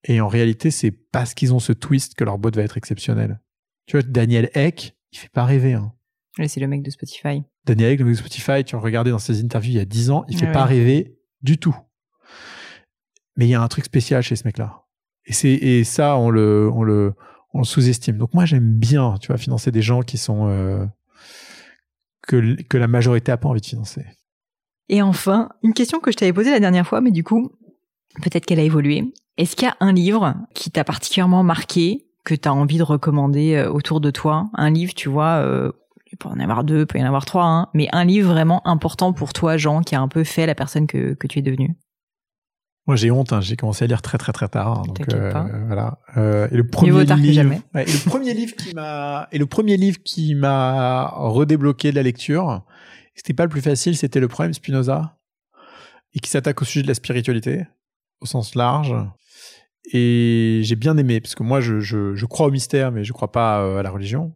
Et en réalité, c'est parce qu'ils ont ce twist que leur boîte va être exceptionnelle. Tu vois, Daniel Eck, il fait pas rêver. Hein. C'est le mec de Spotify. Daniel Eck, le mec de Spotify, tu le regardais dans ses interviews il y a 10 ans, il fait Ah pas rêver du tout. Mais il y a un truc spécial chez ce mec-là. Et, c'est, et ça, on le, on le, on sous-estime. Donc moi, j'aime bien, tu vois, financer des gens qui sont, euh, que, la majorité a pas envie de financer. Et enfin, une question que je t'avais posée la dernière fois, mais du coup, peut-être qu'elle a évolué. Est-ce qu'il y a un livre qui t'a particulièrement marqué, que tu as envie de recommander euh, autour de toi? Un livre, tu vois, euh, il peut en avoir deux, il peut y en avoir trois, hein, mais un livre vraiment important pour toi, Jean, qui a un peu fait la personne que tu es devenue? Moi, j'ai honte. Hein, j'ai commencé à lire très très très tard. Hein, donc euh, pas. voilà. Euh, et le premier tard que livre, jamais. ouais, et le premier livre qui m'a et le premier livre qui m'a redébloqué de la lecture, c'était pas le plus facile. C'était le problème Spinoza et qui s'attaque au sujet de la spiritualité au sens large. Et j'ai bien aimé parce que moi, je, je, je crois au mystère, mais je crois pas euh, à la religion.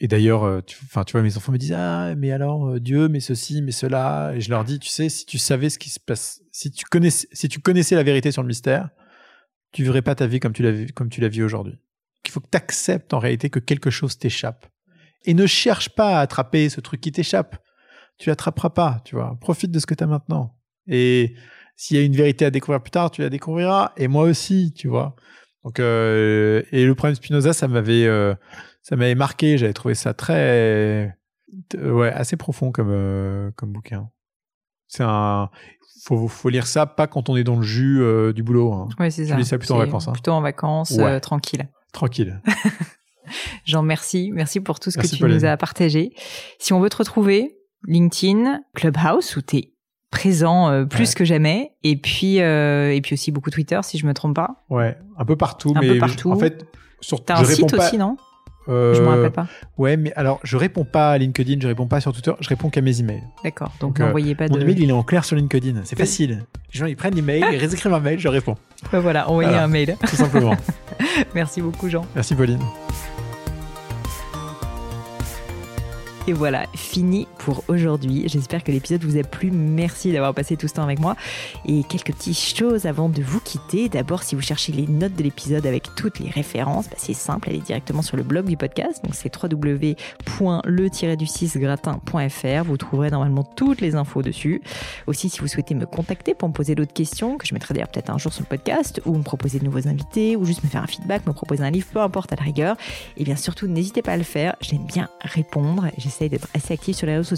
Et d'ailleurs, euh, tu, tu vois, mes enfants me disent ah, mais alors euh, Dieu, mais ceci, mais cela. Et je leur dis, tu sais, si tu savais ce qui se passe, si tu connaissais, si tu connaissais la vérité sur le mystère, tu vivrais pas ta vie comme tu la vis, comme tu la vis aujourd'hui. Il faut que tu acceptes en réalité que quelque chose t'échappe. Et ne cherche pas à attraper ce truc qui t'échappe. Tu l'attraperas pas, tu vois. Profite de ce que tu as maintenant. Et s'il y a une vérité à découvrir plus tard, tu la découvriras. Et moi aussi, tu vois. Donc, euh, et le problème Spinoza, ça m'avait, euh, ça m'avait marqué. J'avais trouvé ça très, euh, ouais, assez profond comme, euh, comme bouquin. C'est un, faut, faut lire ça pas quand on est dans le jus euh, du boulot. Hein. Ouais, c'est ça. lis ça plutôt en vacances, hein. Plutôt en vacances, Ouais. euh, tranquille. Tranquille. Jean, merci. Merci pour tout ce Merci, que tu Pauline. nous as partagé. Si on veut te retrouver, LinkedIn, Clubhouse, où tu es présent euh, plus Ouais. que jamais. Et puis, euh, et puis aussi beaucoup Twitter, si je me trompe pas. Ouais, un peu partout, Un mais peu je- partout. en fait, sur, T'as je un site pas. aussi, non? Euh, Je me rappelle pas. Ouais, mais alors je réponds pas à LinkedIn, je réponds pas sur Twitter, je réponds qu'à mes emails. D'accord. Donc, Donc, euh, n'envoyez pas Mon de. email, il est en clair sur LinkedIn. C'est facile. Les gens, ils prennent l'email, ils réécrivent un mail, je réponds. Ouais, voilà, envoyez Voilà. un mail. Tout simplement. merci beaucoup, Jean. Merci, Pauline. Et voilà, fini pour aujourd'hui. J'espère que l'épisode vous a plu. Merci d'avoir passé tout ce temps avec moi. Et quelques petites choses avant de vous quitter. D'abord, si vous cherchez les notes de l'épisode avec toutes les références, bah, c'est simple, allez directement sur le blog du podcast. Donc c'est www.le-du6gratin.fr. Vous trouverez normalement toutes les infos dessus. Aussi, si vous souhaitez me contacter pour me poser d'autres questions, que je mettrai d'ailleurs peut-être un jour sur le podcast, ou me proposer de nouveaux invités, ou juste me faire un feedback, me proposer un livre, peu importe à la rigueur, et bien surtout, n'hésitez pas à le faire. J'aime bien répondre. J'essaye d'être assez active sur les réseaux sociaux